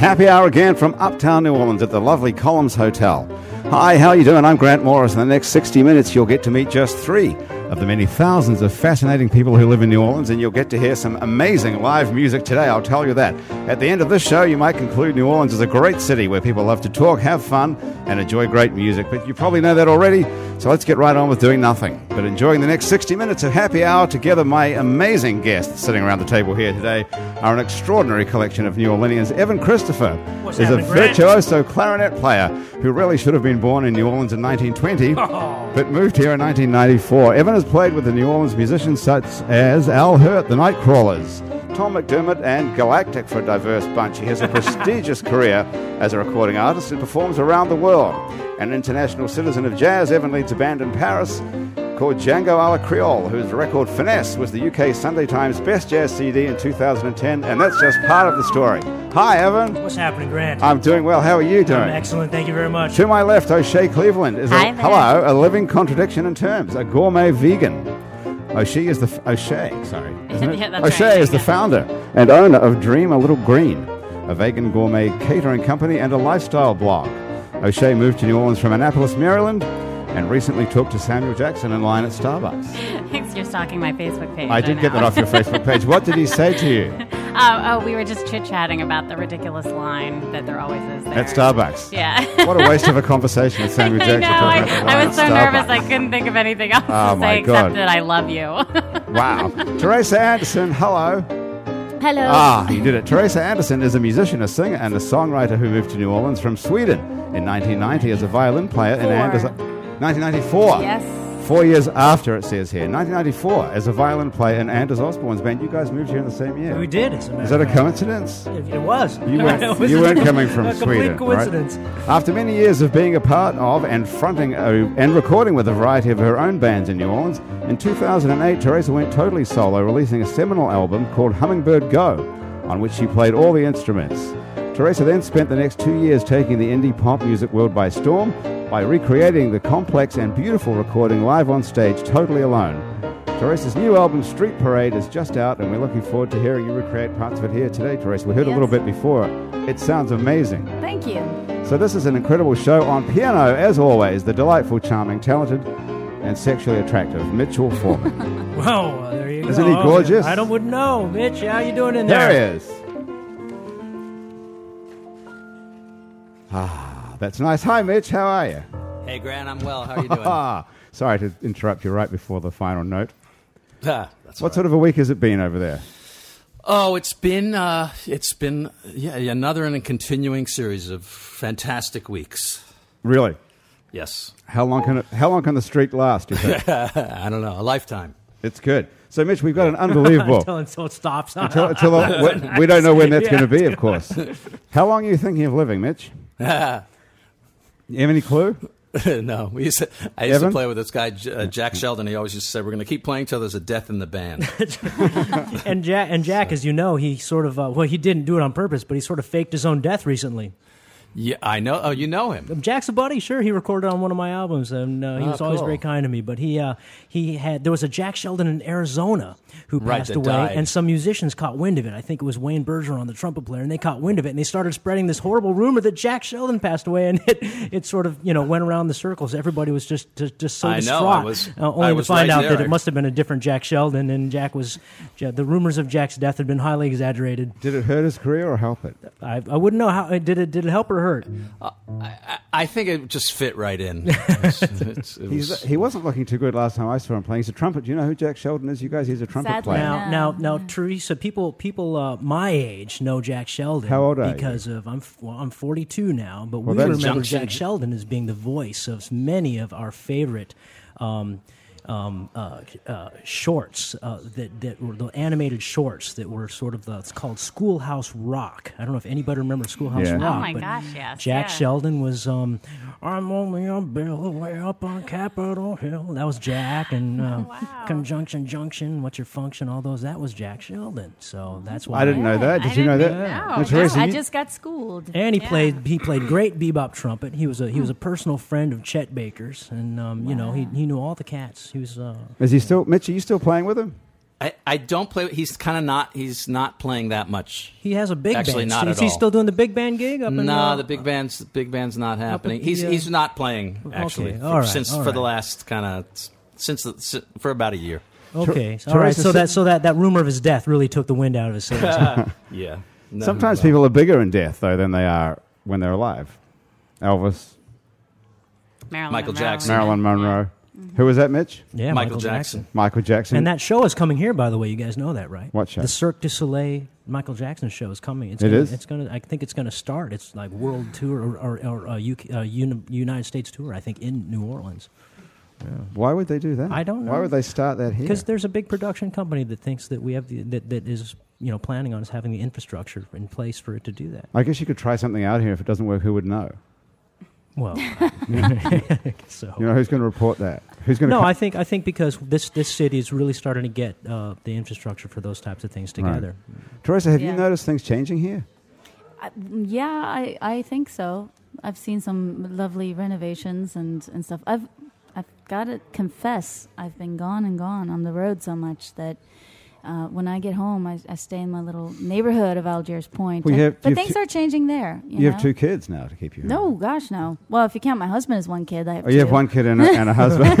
Happy hour again from uptown New Orleans at the lovely Columns Hotel. Hi, how are you doing? I'm Grant Morris. In the next 60 minutes, you'll get to meet just three of the many thousands of fascinating people who live in New Orleans, and you'll get to hear some amazing live music today, I'll tell you that. At the end of this show, you might conclude New Orleans is a great city where people love to talk, have fun, and enjoy great music, but you probably know that already, so let's get right on with doing nothing. But enjoying the next 60 minutes of happy hour together, my amazing guests sitting around the table here today are an extraordinary collection of New Orleanians. Evan Christopher What's is a Grant? virtuoso clarinet player who really should have been born in New Orleans in 1920, but moved here in 1994. Evan has played with the New Orleans musicians such as Al Hirt, the Nightcrawlers, Tom McDermott, and Galactic for a diverse bunch. He has a prestigious career as a recording artist and performs around the world. An international citizen of jazz, Evan leads a band in Paris called Django a la Creole, whose record Finesse was the UK Sunday Times Best Jazz CD in 2010, and that's just part of the story. Hi, Evan. What's happening, Grant? I'm doing well. How are you doing? I'm excellent. Thank you very much. To my left, O'Shea Cleveland is Hi a, there. hello, a living contradiction in terms, a gourmet vegan. O'Shea is the f- O'Shea, sorry, isn't it? Yeah, O'Shea right. is the founder and owner of Dream a Little Green, a vegan gourmet catering company and a lifestyle blog. O'Shea moved to New Orleans from Annapolis, Maryland, and recently talked to Samuel Jackson in line at Starbucks. Thanks, you're stalking my Facebook page. I did get that off your Facebook page. What did he say to you oh, oh, we were just chit chatting about the ridiculous line that there always is there. at Starbucks? Yeah. What a waste of a conversation with Samuel I Jackson. know. I, about I was at so nervous. I couldn't think of anything else Oh, to my say God. except that I love you. Wow. Teresa Andersson, hello. Hello. Ah, you did it. Teresa Andersson is a musician, a singer, and a songwriter who moved to New Orleans from Sweden in 1990 as a violin player in Four. Anders. 1994. Yes. Four years after it says here. 1994 as a violin player in Anders Osborne's band. You guys moved here in the same year. We did. As a Is that a coincidence? It, it was. You weren't, you weren't coming from a Sweden, complete coincidence. right? After many years of being a part of and fronting a, and recording with a variety of her own bands in New Orleans, in 2008, Teresa went totally solo, releasing a seminal album called Hummingbird Go, on which she played all the instruments. Teresa then spent the next two years taking the indie pop music world by storm by recreating the complex and beautiful recording live on stage totally alone. Teresa's new album, Street Parade, is just out, and we're looking forward to hearing you recreate parts of it here today, Teresa. We heard a little bit before. It sounds amazing. Thank you. So, this is an incredible show on piano, as always, the delightful, charming, talented, and sexually attractive Mitchell Foreman. Well, uh, there you go. Isn't he gorgeous? I don't wouldn't know, Mitch. How you doing in there? there he is. Ah, that's nice. Hi, Mitch. How are you? Hey, Grant, I'm well. How are you doing? Ah, sorry to interrupt you right before the final note. Ah, that's What sort of a week has it been over there? Oh, it's been uh, it's been yeah another in a continuing series of fantastic weeks. Really? Yes, How long can it, how long can the streak last? You think? I don't know, a lifetime. it's good. So, Mitch, we've got an unbelievable. Until, until it stops. until, until the, we, we don't know when that's going to be, of course. How long are you thinking of living, Mitch? You have any clue? no, we used to, I used Evan? to play with this guy uh, Jack Sheldon. He always used to say, "We're going to keep playing till there's a death in the band." and Jack, and Jack, as you know, he sort of uh, well, he didn't do it on purpose, but he sort of faked his own death recently. Yeah, I know. Oh, you know him. Jack's a buddy, sure. He recorded on one of my albums, and uh, he Oh, was always cool. very kind to me. But he uh, he had there was a Jack Sheldon in Arizona who Right, passed that away, died. and some musicians caught wind of it. I think it was Wayne Bergeron, on the trumpet player, and they caught wind of it, and they started spreading this horrible rumor that Jack Sheldon passed away, and it it sort of you know went around the circles. Everybody was just just, just so I know, I distraught, was- uh, only I to find right out that it must have been a different Jack Sheldon, and Jack was the rumors of Jack's death had been highly exaggerated. Did it hurt his career or help it? I, I wouldn't know how did it did it help or hurt. I, I think it just fit right in. It's- it's- it He's, was- he wasn't looking too good last time I saw him playing. He's a trumpet. Do you know who Jack Sheldon is? You guys, he's a trumpet Sadly, player. Now, No. now, now, Teresa, people, people uh, my age know Jack Sheldon. How old are you? Because of I'm, well, I'm 42 now, but Well, we remember Junction. Jack Sheldon as being the voice of many of our favorite. Um, um, uh, uh, shorts uh, that that were the animated shorts that were sort of the it's called Schoolhouse Rock. I don't know if anybody remembers Schoolhouse Yeah. Oh Rock. my but gosh, yes, Jack yeah. Sheldon was um, I'm only a bill way up on Capitol Hill. That was Jack and uh, wow. Conjunction Junction. What's your function? All those. That was Jack Sheldon. So that's why I didn't know that. I Did you know that? didn't No, I just got schooled. And he Yeah. played he played great bebop trumpet. He was a he was a personal friend of Chet Baker's, and um, you know he he knew all the cats. He was uh, Is he still, Mitch, are you still playing with him? I, I don't play. He's kind of not. He's not playing that much. He has a big Actually, band. not is at he all. still doing the big band gig? Up in, No, uh, the big band's the big band's not happening. at he's uh, he's not playing actually Okay, for- all right, since all for the right. last kind of since the, si- for about a year. Okay, Ter- all right. Teresa So that so that, that rumor of his death really took the wind out of his sails. Yeah. No, Sometimes well, people are bigger in death, though, than they are when they're alive. Elvis, Marilyn Michael Monroe. Jackson. Marilyn Monroe. Who was that, Mitch? yeah, Michael Jackson. Michael Jackson. And that show is coming here, by the way. You guys know that, right? What show? The Cirque du Soleil Michael Jackson show is coming. It's It gonna, is? It's gonna. I think it's gonna start. It's like world tour or, or, or uh, UK, uh, Uni- United States tour. I think in New Orleans Why would they do that? I don't know. Why would they start that here? because there's a big production company that thinks that we have the, that that is you know planning on us having the infrastructure in place for it to do that. I guess you could try something out here. If it doesn't work, who would know? Well, so You know, who's going to report that? Who's going to? no, I think I think because this this city is really starting to get uh, the infrastructure for those types of things together. Teresa, have you noticed things changing here? I, yeah, I, I think so. I've seen some lovely renovations and, and stuff. I've I've got to confess, I've been gone and gone on the road so much that uh, when I get home, I, I stay in my little neighborhood of Algiers Point. Well, have- but things two- are changing there. You, You, know? have two kids now to keep you. No, home. gosh, no. Well, if you count my husband as one kid, I have Oh, you have one kid and a, and a husband.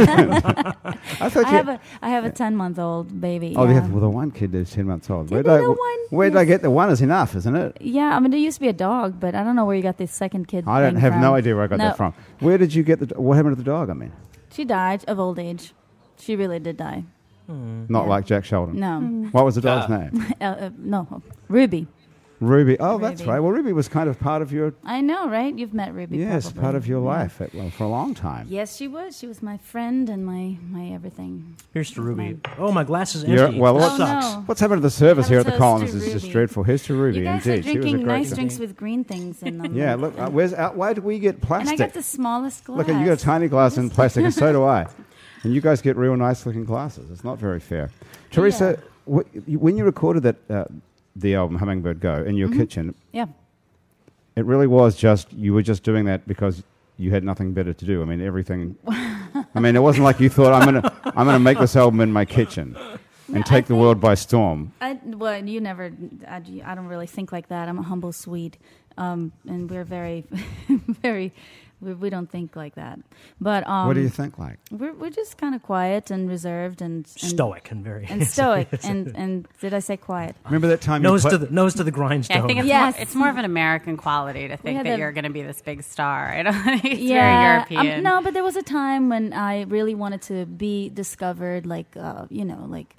I thought I you. have a I have a ten month old baby. oh, you have well, the one kid that's ten months old. Where did I, one, where did I get the one? Is enough, isn't it? yeah, I mean, there used to be a dog, but I don't know where you got this second kid. I don't have from. no idea where I got No, that from. Where did you get the? What happened to the dog? I mean, She died of old age. She really did die. Not Yeah. like Jack Sheldon. No, What was the dog's Ah. name? uh, uh, no, Ruby. Ruby. Oh, that's right. Well, Ruby was kind of part of your I know, right? You've met Ruby. yes, probably. part of your Yeah. life at, well, for a long time. Yes, she was. She was my friend and my my everything. Here's to Ruby. Oh, my glass is empty. well, This what's- sucks. Oh, no. What's happened to the service here at the Have a Columns toast is just dreadful. Here's to Ruby. You guys Indeed, are she was a drinking nice girl. drinks with green things in them. Yeah, look. Uh, where's uh, why do we get plastic? and I plastic? got the smallest glass. Look, you got a tiny glass in plastic, and so do I. And you guys get real nice looking glasses. It's not very fair. Teresa, wh- when you recorded that uh, the album Hummingbird Go in your Mm-hmm. kitchen, Yeah. it really was just you were just doing that because you had nothing better to do. I mean, everything. I mean, it wasn't like you thought I'm gonna I'm gonna make this album in my kitchen and No, I take the world by storm. I well, you never. I, I don't really think like that. I'm a humble Swede, um, and we're very, very. We, we don't think like that. But um, what do you think like? We're we're just kind of quiet and reserved and, and Stoic and very and stoic and and did I say quiet? Remember that time nose you to the nose to the Yeah, grindstone. I think it's, Yes. more, it's more of an American quality to think that the- you're going to be this big star. I don't think it's yeah, very um, European. no, but there was a time when I really wanted to be discovered, like uh, you know, like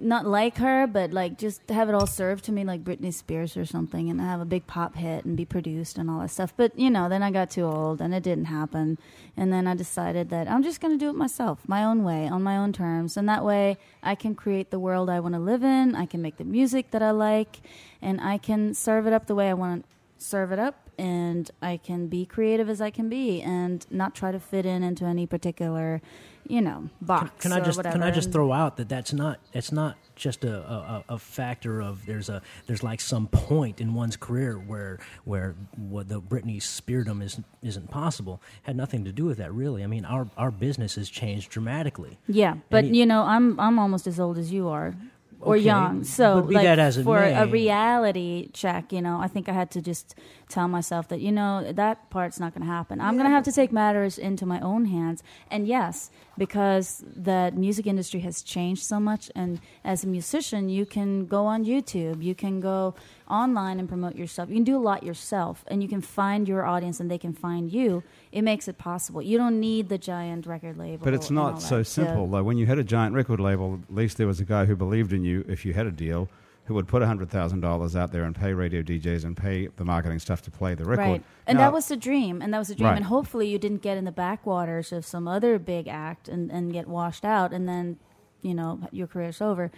not like her, but like just have it all served to me like Britney Spears or something, and have a big pop hit and be produced and all that stuff. But you know, then I got too old and it didn't happen, and then I decided that I'm just going to do it myself, my own way, on my own terms, and that way I can create the world I want to live in. I can make the music that I like, and I can serve it up the way I want to serve it up and I can be creative as I can be and not try to fit in into any particular, you know, box. Can I or just whatever. can I just throw out that that's not it's not just a, a, a factor of there's a there's like some point in one's career where where what the Britney Speardom is isn't possible had nothing to do with that really. I mean our our business has changed dramatically. Yeah, but you know, I'm I'm almost as old as you are. Or Okay, young, so like that as it for a reality check, you know, I think I had to just tell myself that you know that part's not going to happen. I'm going to have to take matters into my own hands, and yes, because the music industry has changed so much, and as a musician, you can go on YouTube, you can go online and promote yourself. You can do a lot yourself, and you can find your audience, and they can find you. It makes it possible. You don't need the giant record label. But it's not so simple, though. When you had a giant record label, at least there was a guy who believed in you if you had a deal, who would put $100,000 out there and pay radio DJs and pay the marketing stuff to play the record. Right. And Now- that was the dream. And that was the dream. Right. And hopefully you didn't get in the backwaters of some other big act and, and get washed out and then, you know, your career's over.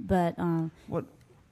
But um, What,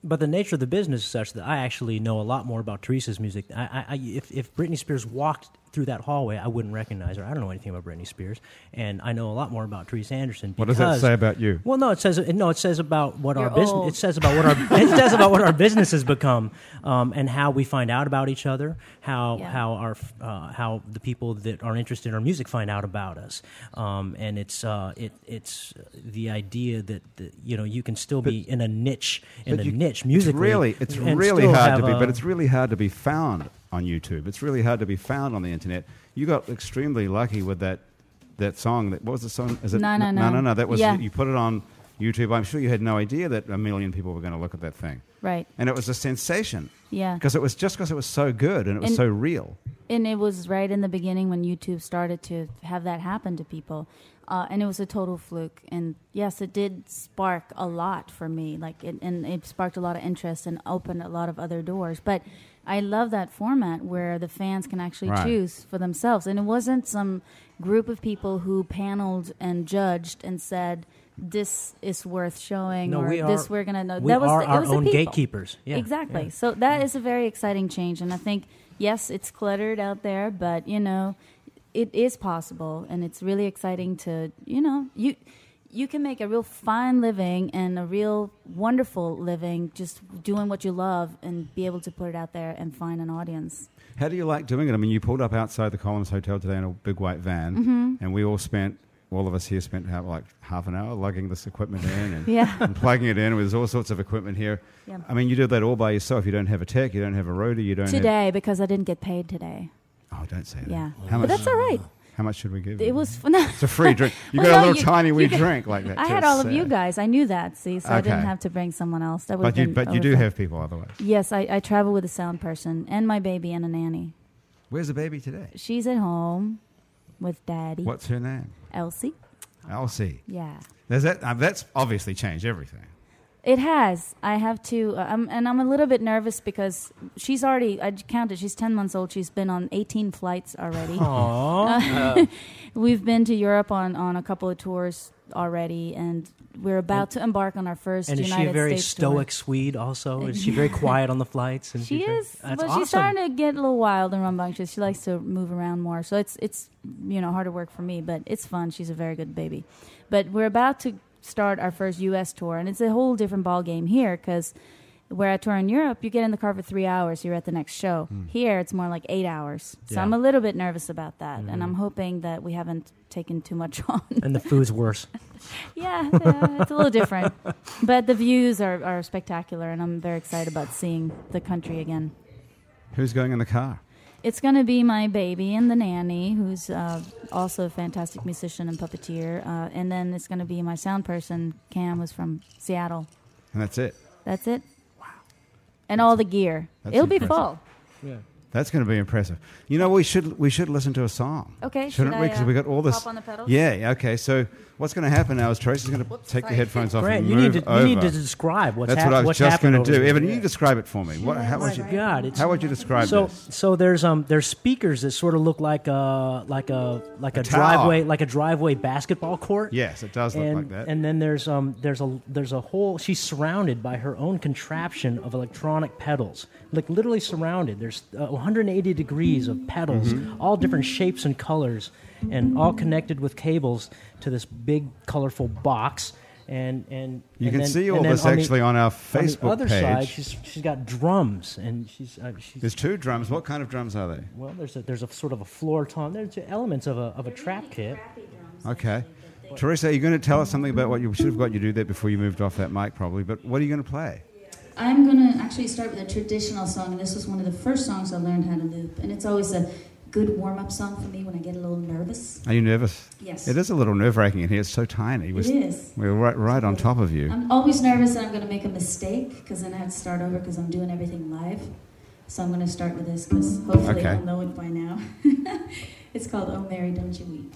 But the nature of the business is such that I actually know a lot more about Teresa's music. I, I, I, if, if Britney Spears walked through that hallway, I wouldn't recognize her. I don't know anything about Britney Spears, and I know a lot more about Teresa Andersson. What does that say about you? Well, no, it says no. It says about what our You're business. It says about what our it says about what our business has become, um, and how we find out about each other. How Yeah. how our uh, how the people that are interested in our music find out about us. Um, and it's uh, it it's the idea that, that you know you can still be in a niche in a you- niche musically. It's really, it's really hard to be, a- but it's really hard to be found on YouTube. It's really hard to be found on the internet. You got extremely lucky with that that song. That what was the song? Is it No, no, no, no. no, no? That was Yeah. you put it on YouTube. I'm sure you had no idea that a million people were going to look at that thing, Right. and it was a sensation Yeah. because it was just because it was so good and it was And- so real. And it was right in the beginning when YouTube started to have that happen to people. Uh, and it was a total fluke. And yes, it did spark a lot for me. Like, it, and it sparked a lot of interest and opened a lot of other doors. But I love that format where the fans can actually Right. choose for themselves. And it wasn't some group of people who paneled and judged and said, this is worth showing No, or we this we're going to know. we that was are the, our was own gatekeepers. Yeah, exactly. yeah. So that is a very exciting change, and I think yes, it's cluttered out there, but you know, it is possible, and it's really exciting to you know you you can make a real fine living and a real wonderful living just doing what you love and be able to put it out there and find an audience. How do you like doing it? I mean, you pulled up outside the Columns Hotel today in a big white van, Mm-hmm. and we all spent, all of us here spent like half an hour lugging this equipment in and, Yeah. and plugging it in. There's all sorts of equipment here. Yeah. I mean, you do that all by yourself. You don't have a tech, you don't have a roadie, you don't have. Today, because I didn't get paid today. Oh, don't say that. Yeah, but that's all right. How much should we give It you? was fun. It's a free drink. You Well, got a little you- tiny wee drink like that. I had all of you guys. I knew that. See, so I didn't have to bring someone else. That But you, but you do have people otherwise. Yes, I, I travel with a sound person and my baby and a nanny. Where's the baby today? She's at home with daddy. What's her name? Elsie? Elsie. Yeah. There's that, uh, that's obviously changed everything. It has. I have to, uh, I'm, and I'm a little bit nervous because she's already, I counted, she's 10 months old. She's been on 18 flights already. Aww. We've been to Europe on, on a couple of tours already, and we're about to embark on our first and is United she a very States tour. stoic Swede? Also, is she very quiet on the flights? And She very- is, That's but awesome. she's starting to get a little wild and rambunctious. She likes to move around more, so it's it's you know harder work for me, but it's fun. She's a very good baby. But we're about to start our first U.S. tour, and it's a whole different ball game here because where I tour in Europe, you get in the car for three hours, you're at the next show. Hmm. Here, it's more like eight hours, so Yeah. I'm a little bit nervous about that, and mm-hmm. I'm hoping that we haven't taken too much on. and the food's worse. yeah, yeah, it's a little different, but the views are, are spectacular, and I'm very excited about seeing the country again. Who's going in the car? It's going to be my baby and the nanny, who's uh, also a fantastic musician and puppeteer. Uh, and then it's going to be my sound person, Cam, who's from Seattle. And that's it. That's it. Wow. And all the gear. That's It'll be full. Yeah. That's going to be impressive. You know, we should we should listen to a song. Okay, shouldn't should we? I, Because uh, we got all this. hop on the pedals? Yeah. yeah, Okay. So what's going to happen now is Tracy's going to take the headphones off Grant, and you move need to over. you need to describe what's That's hap- what I was just going to over do. there. Evan, you describe it for me. What, how would you? God, it's How would you describe so this? so there's um there's speakers that sort of look like a like a like a, A driveway like a driveway basketball court. Yes, it does look and, like that. And then there's um there's a there's a whole she's surrounded by her own contraption of electronic pedals, like literally surrounded. There's uh, 180 degrees of pedals, Mm-hmm. all different shapes and colors, and all connected with cables to this big colorful box. And and You and can then- see all this on the- actually on our on Facebook the other page. side, she's she's got drums, and she's uh, she's There's two drums. What kind of drums are they? well, there's a there's a sort of a floor tom. There's elements of a of a trap kit. Okay. Teresa, are you going to tell us something about what you should have got you to do that before you moved off that mic, probably? But what are you going to play? I'm going to actually start with a traditional song, and this was one of the first songs I learned how to loop. And it's always a good warm up song for me when I get a little nervous. Are you nervous? Yes. It is a little nerve wracking in here. It's so tiny. It We're, is. we're right, right on top of you. I'm always nervous that I'm going to make a mistake because then I have to start over because I'm doing everything live. So I'm going to start with this because hopefully Okay. you'll know it by now. it's called Oh Mary, Don't You Weep.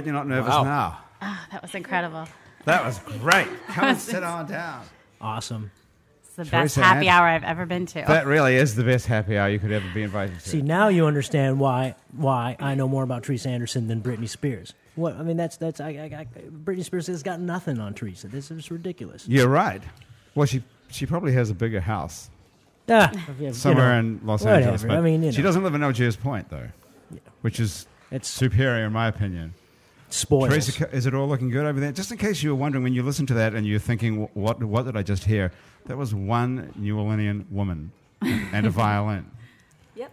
Bet you're not nervous Wow. now. Oh, that was incredible. That was great. Come and sit on down. Awesome. It's the best Teresa happy Hanson. hour I've ever been to. That really is the best happy hour you could ever be invited to. See, now you understand why why I know more about Teresa Andersson than Britney Spears. What I mean, that's that's I, I, I, Britney Spears has got nothing on Teresa. This is ridiculous. You're right. Well, she she probably has a bigger house Ah, you somewhere know, in Los whatever. Angeles. But I mean, you she know. doesn't live in Algiers Point though, which is It's superior in my opinion. Spoils. Teresa, is it all looking good over there? Just in case you were wondering, when you listen to that and you're thinking, what what did I just hear? That was one New Orleanian woman and a violin. Yep.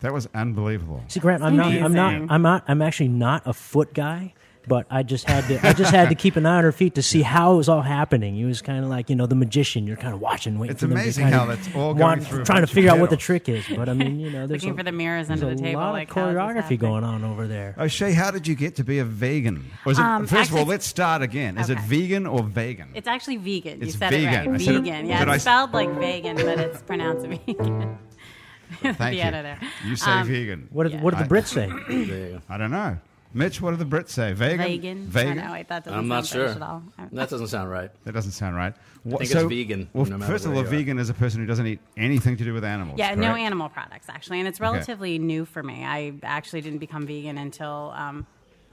That was unbelievable. See, Grant, I'm not, I'm not, I'm not, I'm actually not a foot guy, but I just had to, I just had to keep an eye on her feet to see how it was all happening. It was kind of like, you know, the magician. You're kind of watching, waiting It's for them to amazing kind how that's all going want- through trying to figure out what the trick is. But I mean, you know, there's Looking a, for the mirrors under the table. lot like, of how is this choreography going on over there. Oh, Shay, how did you get to be a vegan? Or it, Um, first of all, let's start again. Is it vegan or vegan? It's actually vegan. It's you said vegan. it I right. said it- vegan. yeah, it's s- spelled like vegan, but it's pronounced vegan. Thank the you. editor. You say Um, vegan. What did, Yeah. what did the Brits say? There you go. I don't know. Mitch, what do the Brits say? Vegan? Vegan. Vegan? I know, wait, that doesn't I'm not sound British sure. at all. That doesn't sound right. That doesn't sound right. What, think it's vegan, Well, no first of all, a vegan is a person who doesn't eat anything to do with animals. Yeah, no animal products actually, and it's relatively new for me. I actually didn't become vegan until um,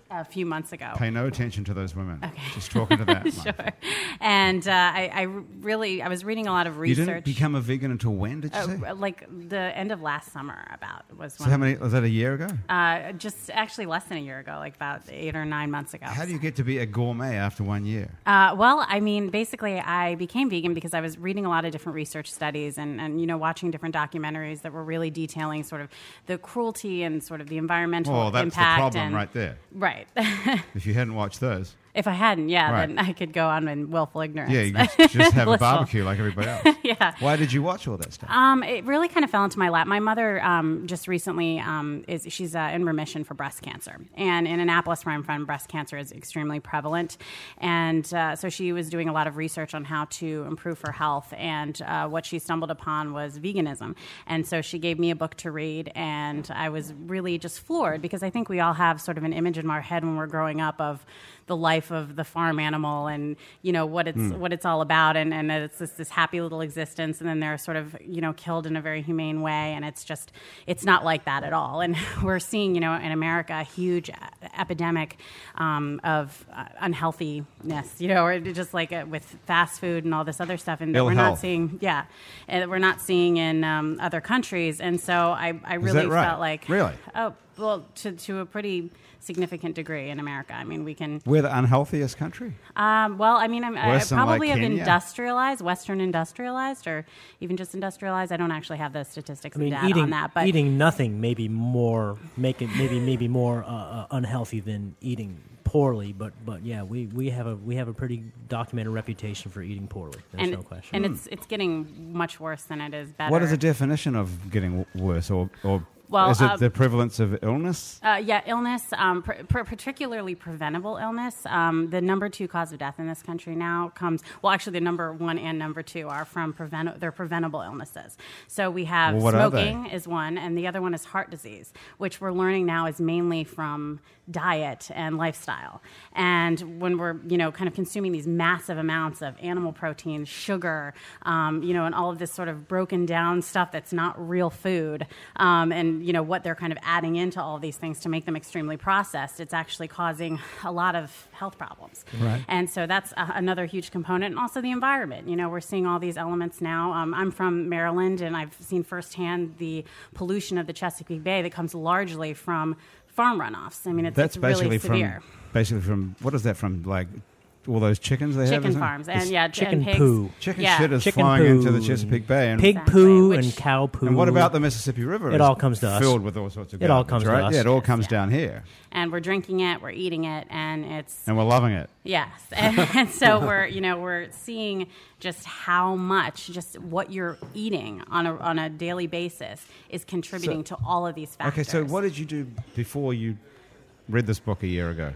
a few months ago. Pay no attention to those women. Just talking to that sure. And uh, I, I really, I was reading a lot of research. You didn't become a vegan until when, did you say? uh, like the end of last summer, about was so how many, was that a year ago? Uh, just actually less than a year ago, like about eight or nine months ago. How do you get to be a gourmet after one year? Uh, well, I mean, basically, I became vegan because I was reading a lot of different research studies and, and you know, watching different documentaries that were really detailing sort of the cruelty and sort of the environmental impact. Oh, that's the problem and, right there. Right. If you hadn't watched those. If I hadn't, yeah, Right. then I could go on in willful ignorance. Yeah, you just, just have a barbecue like everybody else. yeah. Why did you watch all that stuff? Um, it really kind of fell into my lap. My mother um, just recently um, is she's uh, in remission for breast cancer, and in Annapolis, where I'm from, breast cancer is extremely prevalent, and uh, so she was doing a lot of research on how to improve her health, and uh, what she stumbled upon was veganism, and so she gave me a book to read, and I was really just floored because I think we all have sort of an image in our head when we're growing up of the life of the farm animal and you know what it's what it's all about. And, and it's this, this happy little existence. And then they're sort of you know killed in a very humane way. And it's just it's not like that at all. And we're seeing you know in America a huge epidemic um, of uh, unhealthiness you know or just like uh, with fast food and all this other stuff. And Ill we're health. not seeing yeah. And we're not seeing in um, other countries. And so I, I really that right? felt like Really? oh well to, to a pretty significant degree in America I mean we can We're the unhealthiest country. um, well, I mean, I'm, I Worse than, like, probably have Kenya? industrialized, Western industrialized, or even just industrialized. I don't actually have the statistics I mean, and data eating on that, but eating nothing may be more make it maybe maybe more uh, uh, unhealthy than eating poorly. But but yeah, we, we have a we have a pretty documented reputation for eating poorly. There's and no question. and it's it's getting much worse than it is better. What is the definition of getting w- worse, or, or Well, is it uh, the prevalence of illness? Uh, yeah, illness, um, pr- pr- particularly preventable illness. Um, the number two cause of death in this country now comes. Well, actually, the number one and number two are from prevent. They're preventable illnesses. So we have Well, what are they? smoking is one, and the other one is heart disease, which we're learning now is mainly from diet and lifestyle. And when we're you know kind of consuming these massive amounts of animal protein, sugar, um, you know, and all of this sort of broken down stuff that's not real food, um, and you know what they're kind of adding into all these things to make them extremely processed, it's actually causing a lot of health problems. Right. And so that's a, another huge component, and also the environment. You know, we're seeing all these elements now. Um, I'm from Maryland, and I've seen firsthand the pollution of the Chesapeake Bay that comes largely from farm runoffs. I mean, it's, That's it's really basically severe. from basically from what is that from? Like all those chickens they have. Chicken isn't it? farms and yeah, chicken and pigs. poo. Chicken yeah. shit is Chicken flying into the Chesapeake Bay. And, Pig Exactly, poo which- and cow poo. and what about the Mississippi River? It Is all comes to us. Filled with all sorts of It all garbage, comes to right? us. Yeah, it all comes yeah. down here, and we're drinking it, we're eating it, and it's and we're loving it. Yes, and, and so we're you know we're seeing just how much just what you're eating on a on a daily basis is contributing to all of these factors. Okay, factors. so what did you do before you read this book a year ago?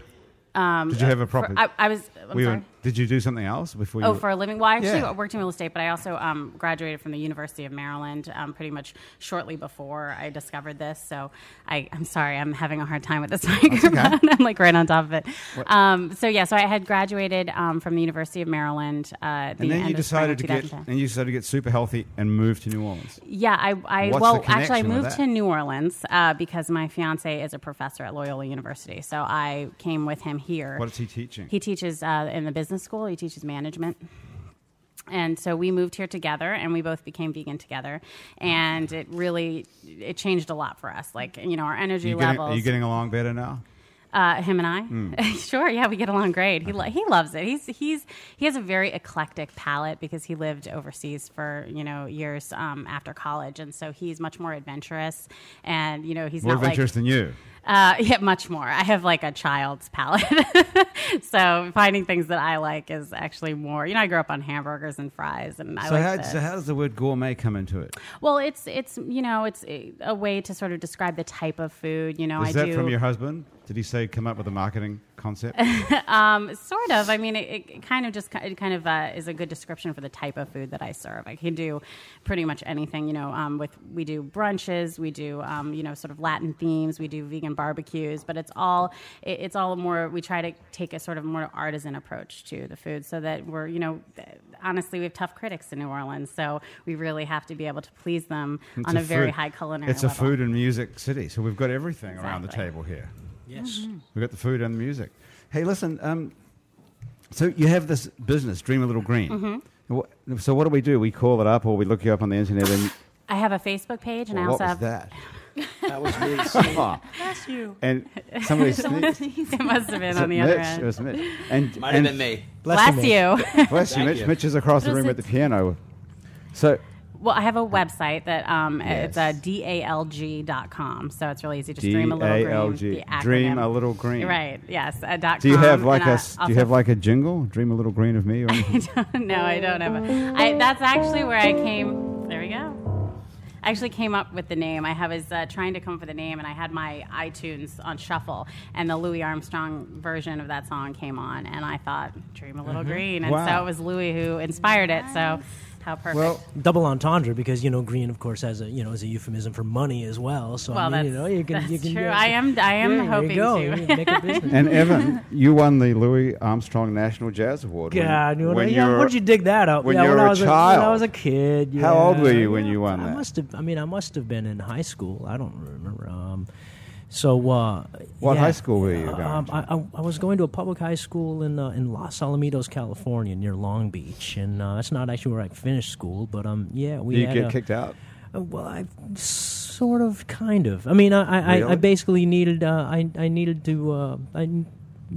Um, Did you have a for- proper? I, I was. I'm we sorry. were- did you do something else before you? Oh, for a living? Well, I actually Yeah. worked in real estate, but I also um, graduated from the University of Maryland um, pretty much shortly before I discovered this. So I, I'm sorry, I'm having a hard time with this microphone. I'm like right on top of it. Um, so yeah, so I had graduated um, from the University of Maryland. Uh, at the and then end you of spring decided of to get 2010. and you decided to get super healthy and move to New Orleans. Yeah, I, I What's well, the actually, I connection with moved that? to New Orleans uh, because my fiance is a professor at Loyola University. So I came with him here. What is he teaching? He teaches uh, in the business school. He teaches management. And so we moved here together, and we both became vegan together, and it really it changed a lot for us. Like you know, our energy you getting, levels. are you getting along better now? Uh, him and I, Hmm. sure, yeah, we get along great. He lo- he loves it. He's he's he has a very eclectic palate because he lived overseas for you know years um, after college, and so he's much more adventurous. And you know, he's More not like adventurous than you. Uh, yeah, much more. I have like a child's palate, so finding things that I like is actually more. You know, I grew up on hamburgers and fries, and I So like how, this. so how does the word gourmet come into it? well, it's it's you know it's a, a way to sort of describe the type of food. You know, Is I that do from your husband? Did he say come up with a marketing concept? Um, sort of. I mean, it, it kind of just it kind of uh, is a good description for the type of food that I serve. I can do pretty much anything. You know, um, with we do brunches, we do um, you know sort of Latin themes, we do vegan barbecues, but it's all it, it's all more. We try to take a sort of more artisan approach to the food, so that we're you know honestly we have tough critics in New Orleans, so we really have to be able to please them It's on a, very high culinary. It's a food and music city, so we've got everything around the table here. Yes. We've got the food and the music. Hey, listen. Um, so you have this business, Dream a Little Green. Mm-hmm. So what do we do? We call it up, or we look you up on the internet, and I have a Facebook page, and I what also was have. that? That was me. Bless you. And somebody sneezed. it must have been on the other end. It was Mitch. And, Might have and been me. Bless, Mitch. you. Bless you, Mitch. you. Mitch is across the room at the piano. So Well, I have a website that um, it's uh, Yes. dalg.com, so it's really easy. Just D dream a little green. The acronym. Dream a little green. Right. Yes. Uh, dot Do you com, have like and, a uh, do you have like a jingle? Dream a little green of me or anything? no, I don't have. A, I, that's actually where I came. There we go. I actually came up with the name. I was uh, trying to come up with a name, and I had my iTunes on shuffle, and the Louis Armstrong version of that song came on, and I thought "Dream a Little Green," and Wow. so it was Louis who inspired it. So How perfect. Well, double entendre because you know green of course has a you know is a euphemism for money as well so well, I mean, that's, you know you can that's you can true. I am. I am yeah, hoping you go. to. Make a business. and Evan, you won the Louis Armstrong National Jazz Award. God, you know, when yeah, you were- where'd you dig that up? when yeah, you when were I a was when child. I was a kid. How old were you when you won I that? must have. I mean, I must have been in high school. I don't remember. Um, so, uh, What yeah. high school were you going um, to? I, I, I was going to a public high school in uh, in Los Alamitos, California, near Long Beach, and uh, that's not actually where I finished school. But um, yeah, we Did you get a- kicked out? uh, well, I sort of, kind of. I mean, I, I, I, I basically needed, uh, I, I needed to, uh, I,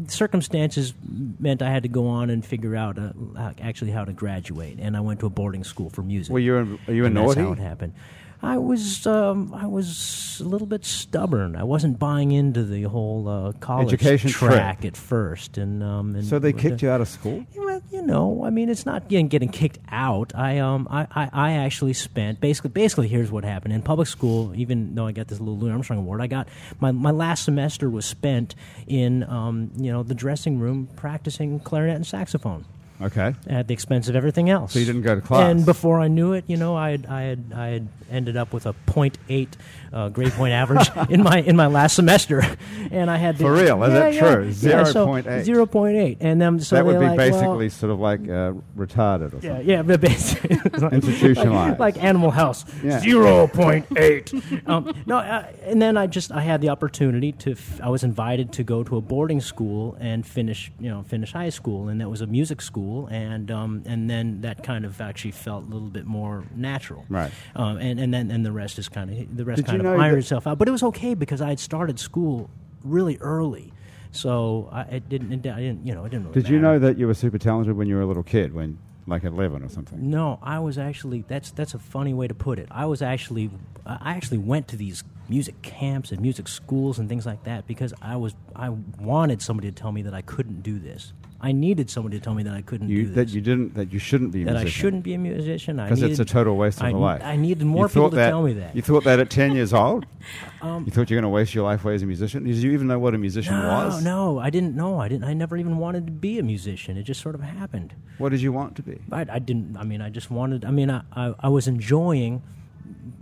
circumstances meant I had to go on and figure out uh, actually how to graduate, and I went to a boarding school for music. Were you? a- Are you a and that's how it happened. I was, um, I was a little bit stubborn. I wasn't buying into the whole uh, college Education track trip. at first, and um, and So they kicked uh, you out of school? well, you know, I mean, it's not getting, getting kicked out. I um, I, I, I actually spent basically basically here's what happened in public school. Even though I got this little Louis Armstrong award, I got my, my last semester was spent in um, you know, the dressing room practicing clarinet and saxophone Okay. at the expense of everything else. So you didn't go to class? And before I knew it, you know, I had I had I had ended up with a .8 uh, grade point average in my in my last semester, and I had to, For real? Is Yeah, that yeah. true? Yeah, so 0.8. 0.8, and then so that would be like, basically well, sort of like uh, retarded or yeah, something. yeah, but basically, Institutionalized. like, like Animal House, zero point eight. um, no, uh, and then I just I had the opportunity to. F- I was invited to go to a boarding school and finish, you know, finish high school, and that was a music school, and um, and then that kind of actually felt a little bit more natural, Right. Um, and and then and the rest is kind of the rest Did kind of itself out, but it was okay because I had started school really early. So I it didn't, it, I didn't, you know, it didn't. Really Did you matter. know that you were super talented when you were a little kid, when like 11 or something? No, I was actually that's that's a funny way to put it. I was actually I actually went to these music camps and music schools and things like that because I was I wanted somebody to tell me that I couldn't do this. I needed somebody to tell me that I couldn't You, do that this. you didn't, that you shouldn't be a that I shouldn't be a musician. Because it's a total waste of I, a life. I needed more people to that- tell me that. You thought that at 10 years old? Um, you thought you were going to waste your life away as a musician? Did you even know what a musician no, was? no, I didn't know. I didn't. I never even wanted to be a musician. It just sort of happened. What did you want to be? I, I didn't. I mean, I just wanted. I mean, I, I, I was enjoying.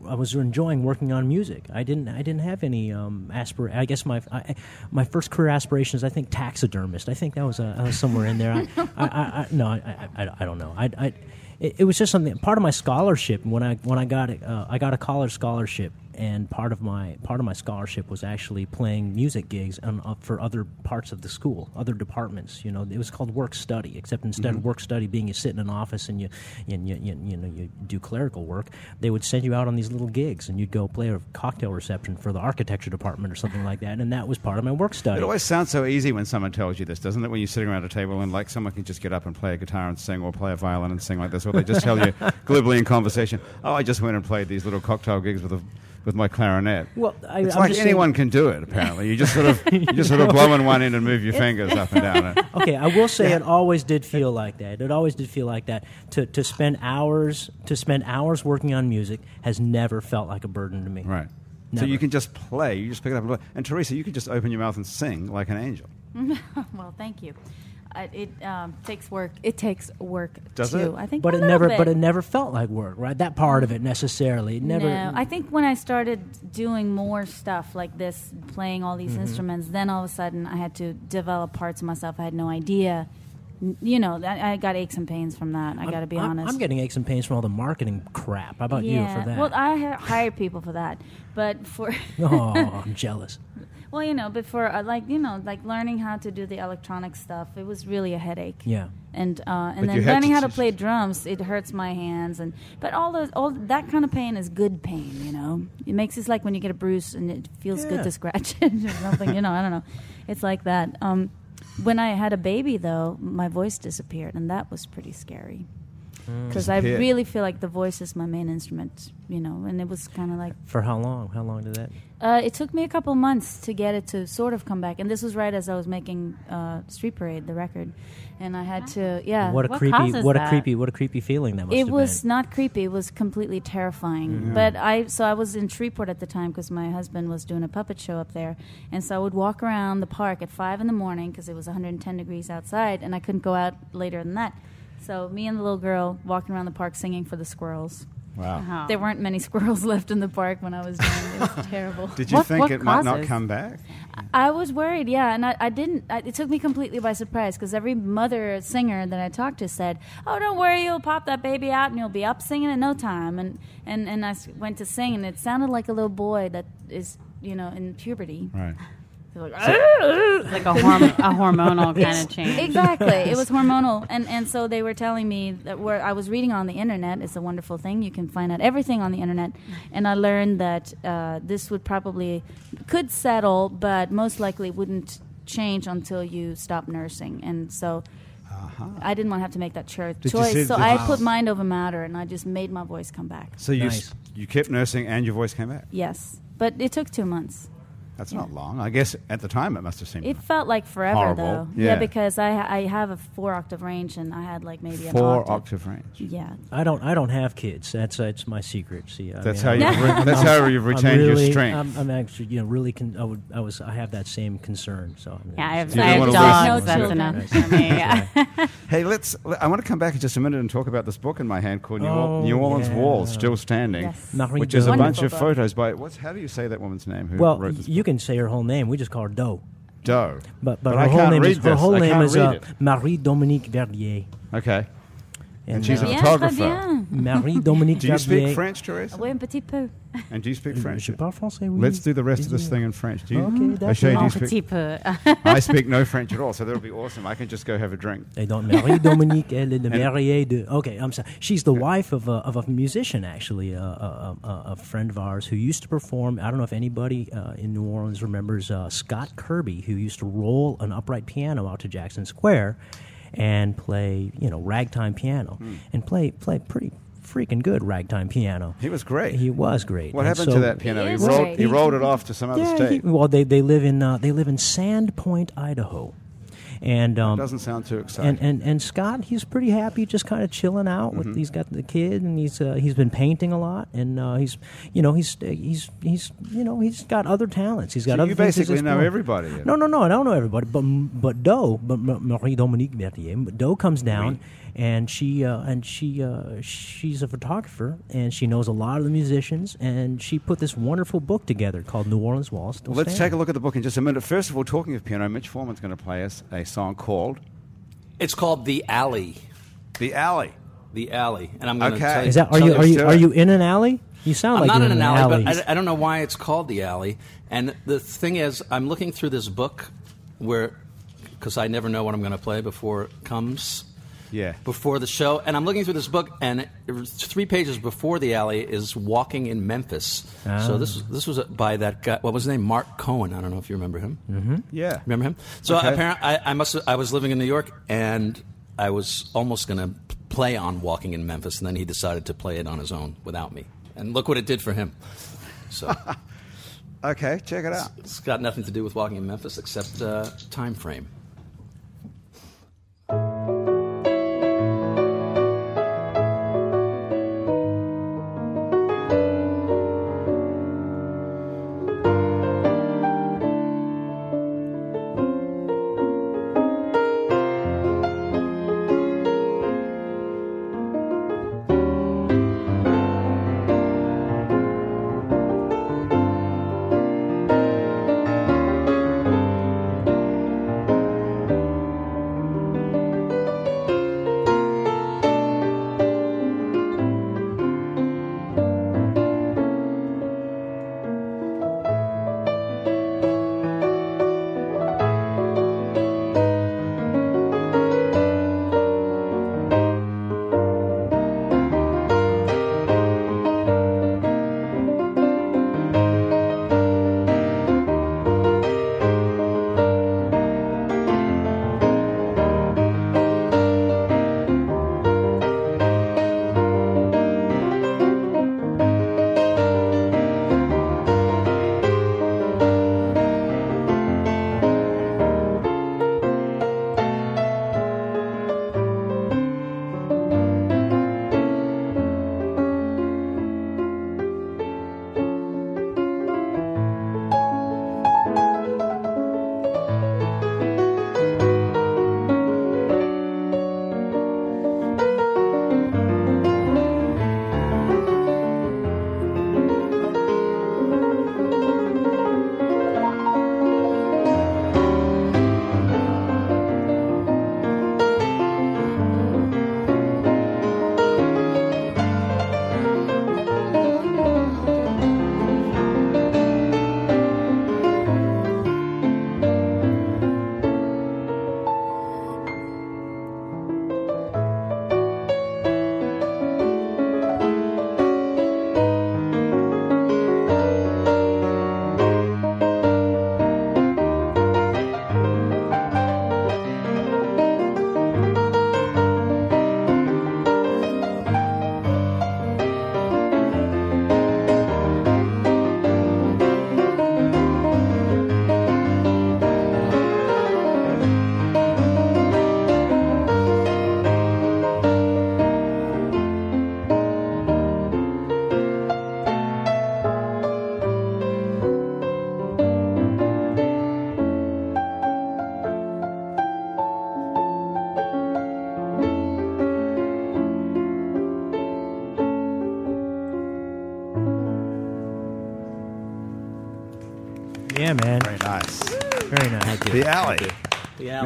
I was enjoying working on music. I didn't. I didn't have any um, aspir. I guess my I, my first career aspiration is I think taxidermist. I think that was, uh, was somewhere in there. I, I, I, I no, I, I, I don't know. I, I it, it was just something. Part of my scholarship when I when I got it, uh, I got a college scholarship, and part of my part of my scholarship was actually playing music gigs on, uh, for other parts of the school, other departments. You know, it was called work study, except instead of work study being you sit in an office and you and you, you, you know you do clerical work, they would send you out on these little gigs, and you'd go play a cocktail reception for the architecture department or something like that, and that was part of my work study. It always sounds so easy when someone tells you this, doesn't it? When you're sitting around a table and like someone can just get up and play a guitar and sing, or play a violin and sing like this, or they just tell you glibly in conversation, "Oh, I just went and played these little cocktail gigs with a, with my clarinet." Well, I- it's I'm like just saying- anyone can do it. Apparently, you just sort of you just sort of blow in one end and move your fingers up and down. And, okay, I will say it always did feel like that. It always did feel like that. To to spend hours to spend hours working on music has never felt like a burden to me. right. So you can just play. You just pick it up and play. And Teresa, you can just open your mouth and sing like an angel. Well, thank you. I, it um, takes work. It takes work Does too. it? I think, But a it never bit. but it never felt like work, right? That part of it necessarily. It never No, I think when I started doing more stuff like this, playing all these Mm-hmm. instruments, then all of a sudden I had to develop parts of myself. I had no idea. You know, I, I got aches and pains from that. I got to be I'm, honest. I'm getting aches and pains from all the marketing crap. How about yeah. you for that? Well, I ha- hired people for that, but for oh, I'm jealous. Well, you know, before uh, like you know, like learning how to do the electronic stuff, it was really a headache. Yeah. and uh, and But then learning to how to play drums it hurts my hands and but all those all that kind of pain is good pain you know it makes it like when you get a bruise and it feels Yeah. good to scratch it or something you know i don't know it's like that um, when i had a baby though my voice disappeared and that was pretty scary because i Disappeared. really feel like the voice is my main instrument you know and it was kind of like For how long? How long did that? uh, it took me a couple months to get it to sort of come back, and this was right as I was making uh, Street Parade, the record, and I had to, yeah. What a What creepy causes what a that? creepy what a creepy feeling that must it have was been. not creepy; it was completely terrifying. Mm-hmm. But I, so I was in Shreveport at the time because my husband was doing a puppet show up there, and so I would walk around the park at five in the morning because it was 110 degrees outside, and I couldn't go out later than that. So me and the little girl walking around the park singing for the squirrels. Wow. Oh. There weren't many squirrels left in the park when I was doing it. It was terrible. Did you What- think what it might not come back? I was worried, yeah, and I, I didn't. I, it took me completely by surprise because every mother singer that I talked to said, "Oh, don't worry, you'll pop that baby out and you'll be up singing in no time." And and and I went to sing, and it sounded like a little boy that is, you know, in puberty. Right. They're like, ah, ah. like a, horm- a hormonal kind of change. exactly. It was hormonal, and and so they were telling me that where I was reading on the internet. It's a wonderful thing. You can find out everything on the internet, mm-hmm. and I learned that uh, this would probably could settle, but most likely wouldn't change until you stop nursing. And so. Uh-huh. I didn't want to have to make that cho- choice, see so the- I put mind over matter, and I just made my voice come back. So you Nice. s- you kept nursing and your voice came back. Yes, but it took two months. That's not long. I guess at the time it must have seemed It felt like forever, Horrible. though. Yeah. because I I have a four octave range, and I had like maybe an four octave. octave range. Yeah, I don't. I don't have kids. That's that's my secret. See, I That's mean, how you. Re- that's how you've I'm retained really, your strength. I'm, I'm actually, you know, really. Con- I would. I was. I have that same concern. So I'm- Yeah, I have, You I have dogs. lose That's enough for me. Yeah. hey, let's. I want to come back in just a minute and talk about this book in my hand called New, Oh, New Orleans yeah. Walls Still Standing, yes. Which is a bunch Wonderful of photos by. What's how do you say that woman's name? Who Well, wrote this you can say her whole name. We just call her Doe. Doe. But but, But her whole name is her whole name is read uh. Marie Dominique Verdier. Okay. And she's a uh, photographer. Marie Dominique Do you speak French, Teresa? Oui, un petit peu. And do you speak French? Je parle français, oui. Let's do the rest of this thing in French. Do you? Okay, Achille, do you Un speak? petit peu. I speak no French at all, so that'll be awesome. I can just go have a drink. Et donc Marie Dominique, elle est de mariée de. Okay, I'm sorry. She's the wife of a, of a musician, actually, uh, a, a, a, a friend of ours who used to perform. I don't know if anybody uh, in New Orleans remembers uh, Scott Kirby, who used to roll an upright piano out to Jackson Square and play, you know, ragtime piano Hmm. and play play pretty freaking good ragtime piano. He was great. He was great. What And happened so- to that piano? He He is rolled, great. he rolled it off to some other Yeah, state. he, well, they, they live in uh, they live in Sandpoint, Idaho, and um, Doesn't sound too exciting. and, and and Scott, he's pretty happy, just kind of chilling out. Mm-hmm. With he's got the kid, and he's uh, he's been painting a lot, and uh, he's you know he's he's he's you know he's got other talents. He's got So other you basically know everybody. No, no, no, I don't know everybody, but but Doe, but Marie Dominique Verdier, but Doe comes down. And she uh, and she uh, she's a photographer and she knows a lot of the musicians and she put this wonderful book together called New Orleans Walls. Well, let's take a look at the book in just a minute. First of all, talking of piano, Mitch Foreman's going to play us a song called It's called The Alley. "The Alley." The Alley. And I'm going to Okay. tell you. Is that are Tell you us are you are you in an alley? You sound I'm like not you're in an alley, alley. but I, I don't know why it's called the alley. And the thing is, I'm looking through this book where, because I never know what I'm going to play before it comes, Yeah. before the show, and I'm looking through this book, and three pages before the alley is "Walking in Memphis." Ah. So this this was by that guy. What was his name? Marc Cohn. I don't know if you remember him. Mm-hmm. Yeah. Remember him? So Okay. apparently, I, I must. I was living in New York, and I was almost going to play on "Walking in Memphis," and then he decided to play it on his own without me. And look what it did for him. So Okay, check it out. it's got nothing to do with "Walking in Memphis" except uh, time frame.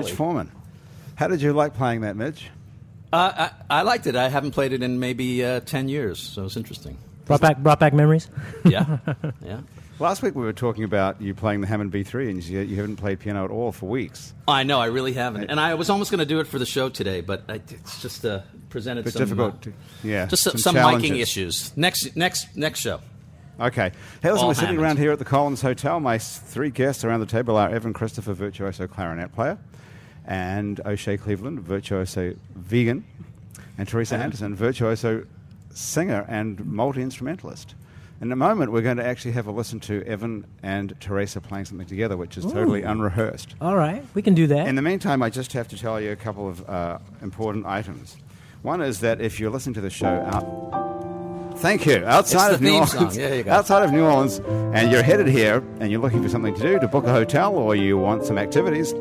Mitch Foreman. How did you like playing that, Mitch? Uh, I, I liked it. I haven't played it in maybe uh, 10 years, so it's interesting. Brought back, brought back memories. Yeah. yeah. Last week we were talking about you playing the Hammond B3 and you, you haven't played piano at all for weeks. I know, I really haven't. And I was almost going to do it for the show today, but I, it's just uh, presented some, difficult. uh, to, yeah. just some, some some miking issues. Next, next, next show. Okay. Hey, listen, All we're sitting Hammonds. around here at the Columns Hotel. My three guests around the table are Evan Christopher, virtuoso clarinet player, and O'Shea Cleveland, virtuoso vegan, and Teresa Uh-huh. Andersson, virtuoso singer and multi instrumentalist. In a moment, we're going to actually have a listen to Evan and Teresa playing something together, which is totally unrehearsed. All right, we can do that. In the meantime, I just have to tell you a couple of uh, important items. One is that if you're listening to the show out, thank you, outside of New Orleans, you outside of New Orleans, and you're headed here, and you're looking for something to do, to book a hotel, or you want some activities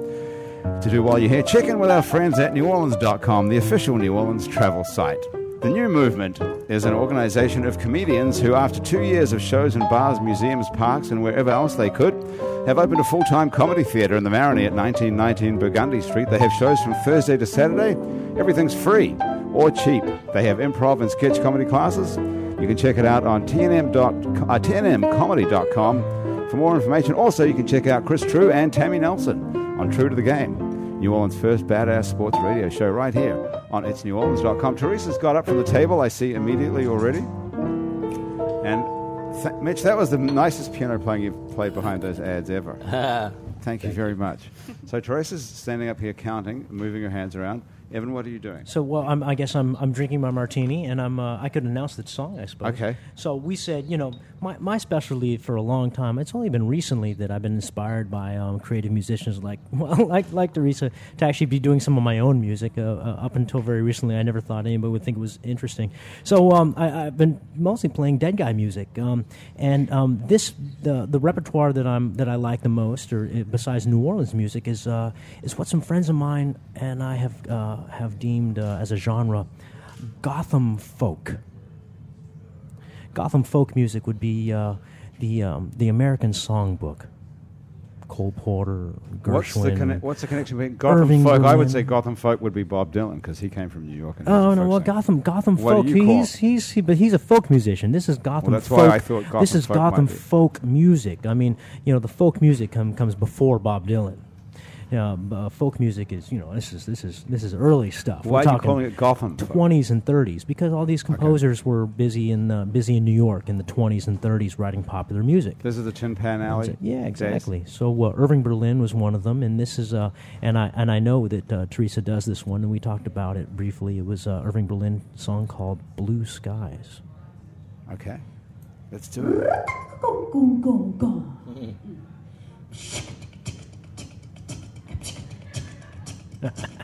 to do while you're here, check in with our friends at NewOrleans.com, the official New Orleans travel site. The New Movement is an organization of comedians who, after two years of shows in bars, museums, parks, and wherever else they could, have opened a full time comedy theatre in the Marigny at 1919 Burgundy Street. They have shows from Thursday to Saturday. Everything's free or cheap. They have improv and sketch comedy classes. You can check it out on tnm dot, uh, tnmcomedy.com for more information. Also, you can check out Chris True and Tammy Nelson on True to the Game, New Orleans' first badass sports radio show right here on itsneworleans.com. Teresa's got up from the table, I see immediately already. And th- Mitch, that was the nicest piano playing you've played behind those ads ever. Thank you very much. So Teresa's standing up here counting, moving her hands around. Evan, what are you doing? So, well, I'm, I guess I'm, I'm drinking my martini, and I'm uh, I could announce the song, I suppose. Okay. So we said, you know, my, my specialty for a long time. It's only been recently that I've been inspired by um, creative musicians like well, like like Teresa to actually be doing some of my own music. Uh, uh, up until very recently, I never thought anybody would think it was interesting. So um, I, I've been mostly playing dead guy music, um, and um, this the the repertoire that I'm that I like the most, or uh, besides New Orleans music, is uh, is what some friends of mine and I have uh, have deemed uh, as a genre, Gotham folk. Gotham folk music would be uh, the um, the American Songbook. Cole Porter, Gershwin. What's the, conne- what's the connection between Gotham Irving folk? I would say Gotham folk would be Bob Dylan because he came from New York. And Oh no! Well, singer. Gotham, Gotham What folk. he's he's he, but he's a folk musician. This is Gotham. that's folk. why I thought Gotham this is folk Gotham folk music. I mean, you know, the folk music come, comes before Bob Dylan. Yeah, uh, folk music is you know this is this is this is early stuff. Why We're are you talking calling it Gotham? Twenties and thirties, because all these composers were busy in uh, busy in New York in the twenties and thirties, writing popular music. This is the Tin Pan Alley. Yeah, days? exactly. So uh, Irving Berlin was one of them, and this is uh, and I and I know that uh, Teresa does this one, and we talked about it briefly. It was uh, Irving Berlin song called "Blue Skies." Okay, let's do it. Blue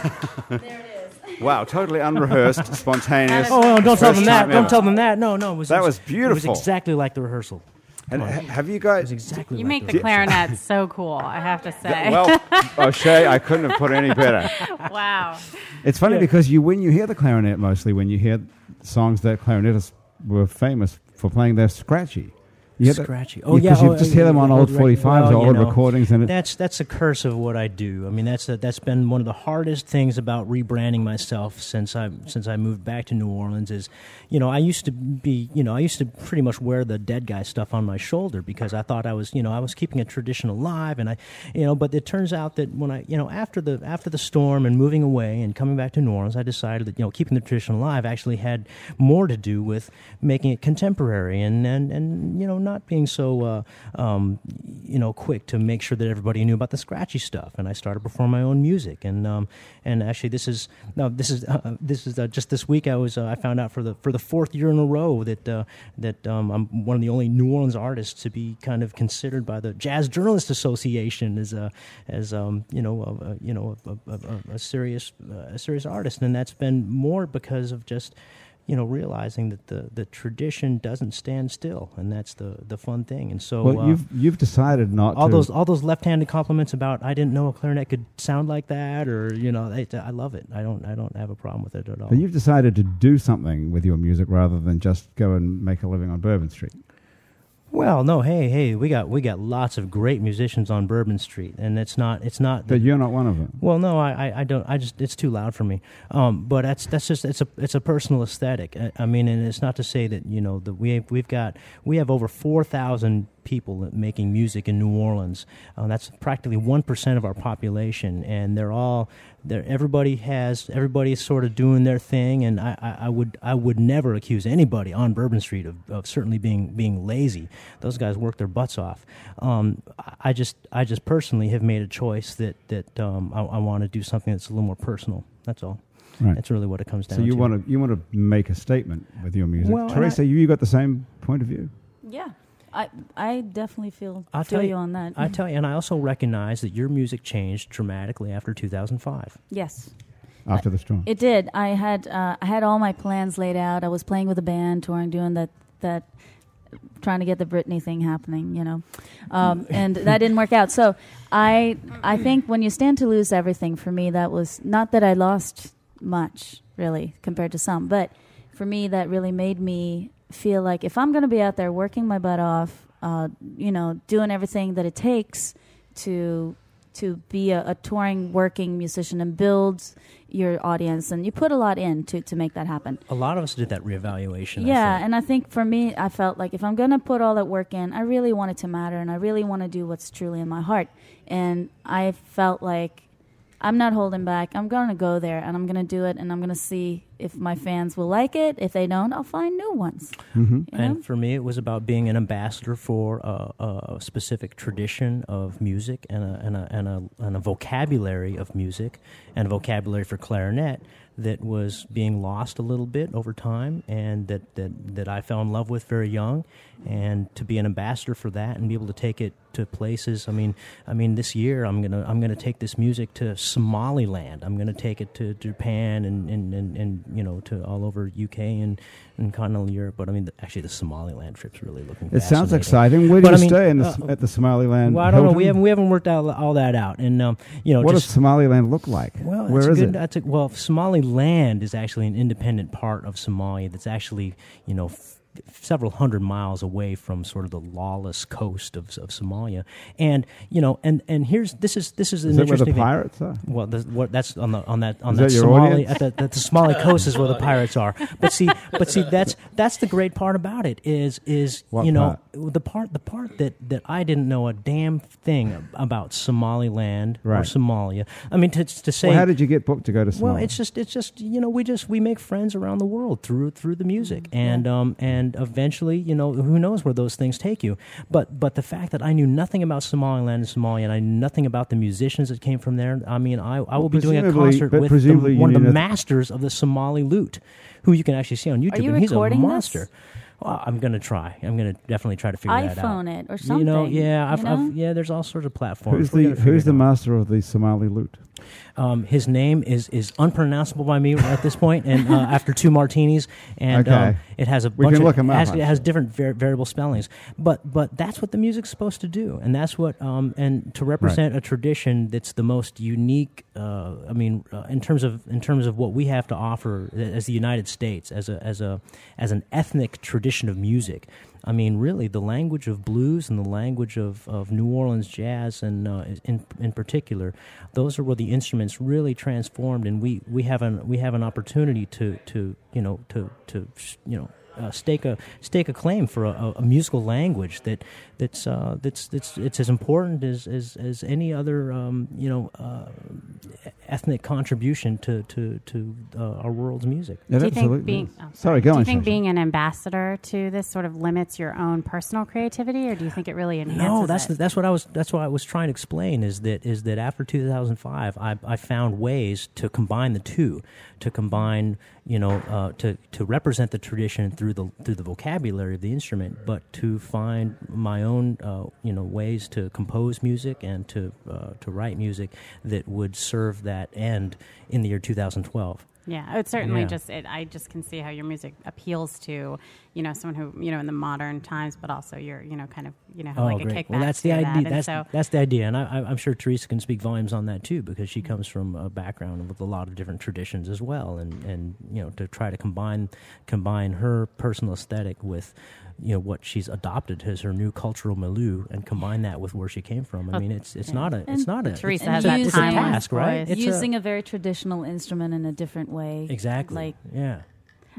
Wow, totally unrehearsed, spontaneous. Oh, no, don't tell them that. time Don't ever. tell them that. No, no. It was, That it was It beautiful. It was exactly like the rehearsal. And ha- have you guys? exactly You like make the the clarinet so cool, I have to say. Well, O'Shea, I couldn't have put it any better. wow. It's funny Yeah. because you, when you hear the clarinet, mostly when you hear songs that clarinetists were famous for playing, they're scratchy. You Scratchy. Oh yeah, because you oh, just uh, hear them on old rec- 45s well, or old know, recordings, and That's that's a curse of what I do. I mean, that's a, that's been one of the hardest things about rebranding myself since I since I moved back to New Orleans. Is you know I used to be you know I used to pretty much wear the dead guy stuff on my shoulder because I thought I was you know I was keeping a tradition alive, and I you know but it turns out that when I you know after the after the storm and moving away and coming back to New Orleans, I decided that you know keeping the tradition alive actually had more to do with making it contemporary and and and you know not being so uh, um, you know quick to make sure that everybody knew about the scratchy stuff. And I started performing my own music. And um, and actually, this is no, this is uh, this is uh, just this week. I was uh, I found out for the for the fourth year in a row that uh, that um, I'm one of the only New Orleans artists to be kind of considered by the Jazz Journalist Association as a as um, you know a, you know a, a, a, serious uh, a serious artist. And that's been more because of just you know, realizing that the, the tradition doesn't stand still, and that's the, the fun thing. And so, well, uh, you've you've decided not all to. those all those left-handed compliments about I didn't know a clarinet could sound like that, or you know, I, I love it. I don't I don't have a problem with it at all. but you've decided to do something with your music rather than just go and make a living on Bourbon Street. Well, no, hey, hey, we got we got lots of great musicians on Bourbon Street, and it's not it's not But you're not one of them. Well, no, I, I, I don't. I just it's too loud for me. Um, but that's that's just it's a it's a personal aesthetic. I, I mean, and it's not to say that you know that we we've got we have over four thousand people making music in New Orleans. Uh, that's practically one percent of our population, and they're all they're, everybody has everybody is sort of doing their thing. And I, I, I would I would never accuse anybody on Bourbon Street of, of certainly being being lazy. Those guys work their butts off. Um, I- I just I just personally have made a choice that that um, I, I want to do something that's a little more personal. That's all. Right. That's really what it comes down So you to. want to you want to make a statement with your music. Well, Teresa, I- you, you got the same point of view. Yeah, I I definitely feel I'll feel tell you on that. I tell you, and I also recognize that your music changed dramatically after 2005. yes, After the storm, it did. I had uh, I had all my plans laid out. I was playing with a band, touring, doing that that trying to get the Britney thing happening, you know, um, and that didn't work out. So I I think when you stand to lose everything, for me that was not that I lost much really compared to some, but for me that really made me feel like if I'm going to be out there working my butt off, uh, you know, doing everything that it takes to to be a, a touring working musician and build your audience and you put a lot in to, to make that happen A lot of us did that reevaluation. Yeah, think. and I think for me, I felt like if I'm gonna put all that work in, I really want it to matter, and I really want to do what's truly in my heart. And I felt like I'm not holding back. I'm gonna go there, and I'm gonna do it, and I'm gonna see if my fans will like it. If they don't, I'll find new ones. hmm You know? And for me, it was about being an ambassador for a, a specific tradition of music and a, and, a, and, a, and a vocabulary of music and a vocabulary for clarinet that was being lost a little bit over time and that, that, that I fell in love with very young. And to be an ambassador for that and be able to take it to places. I mean, I mean, this year I'm gonna I'm gonna take this music to Somaliland. I'm gonna take it to Japan and and, and, and you know to all over UK and, and continental Europe. But I mean, the, actually, the Somaliland trip's really looking. It sounds exciting. Where do But you I mean, stay in the, uh, at the Somaliland? Well, I don't know. We haven't we haven't worked out all that out, and um, you know, What just, does Somaliland look like? well, Where is good, it? That's a, well, Somaliland is actually an independent part of Somalia. That's actually you know f- several hundred miles away from sort of the lawless coast of, of Somalia. And you know, and and here's this is this is an Is that where the interesting thing. pirates are? Well, the, what, that's on the on that on Is that, that Somali at the, at the Somali coast is where the pirates are. But see, but see, that's that's the great part about it is is What you know part? the part the part that that I didn't know a damn thing about Somaliland or Somalia. I mean, to to say Well, how did you get booked to go to Somalia? well, it's just it's just you know we just we make friends around the world through through the music, and um and eventually you know who knows where those things take you. But but the fact that I knew nothing about Somaliland and Somalia, and I knew nothing about the musicians that came from there. I mean, I I will be doing a concert with the, one of the knew nothing- masters of the Somali lute, who you can actually see on YouTube, you and he's a recording this? monster. Well, I'm gonna try. I'm gonna definitely try to figure that out. iPhone it or something. You know, something, yeah, I've, you know? I've, yeah. There's all sorts of platforms. who's the who's the out. master of the Somali lute? Um, his name is is unpronounceable by me at this point, and uh, after two martinis, and um, it has a We bunch can of look him it up, has, it has different var- variable spellings. But but that's what the music's supposed to do, and that's what um, and to represent a tradition that's the most unique. Uh, I mean, uh, in terms of in terms of what we have to offer as the United States as a as a as an ethnic tradition of music. I mean, really, the language of blues and the language of, of New Orleans jazz, and uh, in in particular, those are where the instruments really transformed, and we, we have an we have an opportunity to, to you know to to you know uh, stake a stake a claim for a, a, a musical language that that's uh, that's that's it's as important as as, as any other um, you know uh, ethnic contribution to to to uh, our world's music. Yeah, Do you absolutely. think being oh, sorry, go Do on. you think being an ambassador to this sort of limits your own personal creativity, or do you think it really enhances No, that's it? the, that's what I was that's what I was trying to explain is that is that after 2005 I, I found ways to combine the two to combine you know uh, to to represent the tradition through the through the vocabulary of the instrument but to find my own uh, you know ways to compose music and to uh, to write music that would serve that end in the year 2012 Yeah, it certainly Yeah. just it, I just can see how your music appeals to you know someone who you know in the modern times, but also you're you know kind of you know have oh, like a kickback. Oh, Well, that's the idea. And That's so that's the idea, and I, I- I'm sure Teresa can speak volumes on that too, because she comes from a background with a lot of different traditions as well, and and you know to try to combine combine her personal aesthetic with you know what she's adopted as her new cultural milieu, and combine that with where she came from. I mean, it's it's not a it's not a Teresa it's, has it's a- that it's a task, right? It's using a, a, very traditional instrument in a different way. exactly Like yeah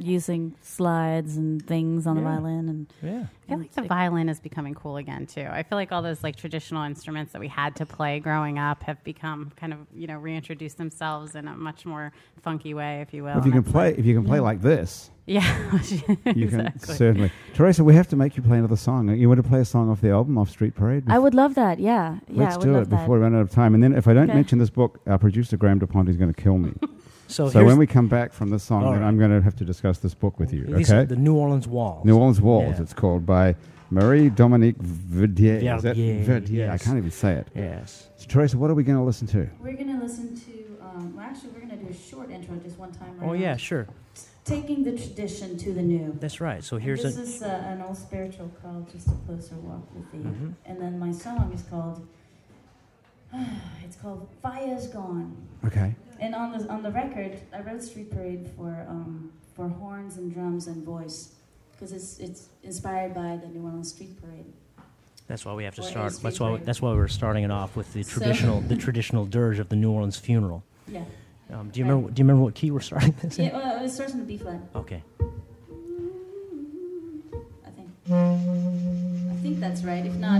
using slides and things on the Yeah. violin and yeah. I feel like the violin is becoming cool again too. I feel like all those like traditional instruments that we had to play growing up have become kind of you know reintroduced themselves in a much more funky way, if you will. if you and can that's play, if you can play like this, Yeah, you can exactly. certainly. Teresa, we have to make you play another song. You want to play a song off the album, off Street Parade? I would love that. Yeah, yeah. Let's I would do love it that. before we run out of time. And then, if I don't Okay. mention this book, our producer Graham DePonte is going to kill me. So, so when we come back from this song, right. I'm going to have to discuss this book with you. these are Okay? the New Orleans Walls. New Orleans Walls. Yeah. It's called by Marie Dominique Verdier. Is that Verdier, Verdier? I can't even say it. Yes. So, Teresa, what are we going to listen to? We're gonna listen to. Um, well, actually, we're gonna do a short intro, just one time. Oh yeah, sure. Taking the tradition to the new. That's right. So And here's this a is uh, an old spiritual called "Just a Closer Walk with Thee," Mhm. and then my song is called. it's called "Fire's Gone." Okay. And on the on the record, I wrote Street Parade for um, for horns and drums and voice because it's it's inspired by the New Orleans Street Parade. That's why we have to Or start. That's why. Parade. That's why we're starting it off with the So- traditional, the traditional dirge of the New Orleans funeral. Yeah. Um, do you remember? Do you remember what key we're starting this in? Yeah. Well, it starts in the B flat. Okay. I think. I think that's right. If not,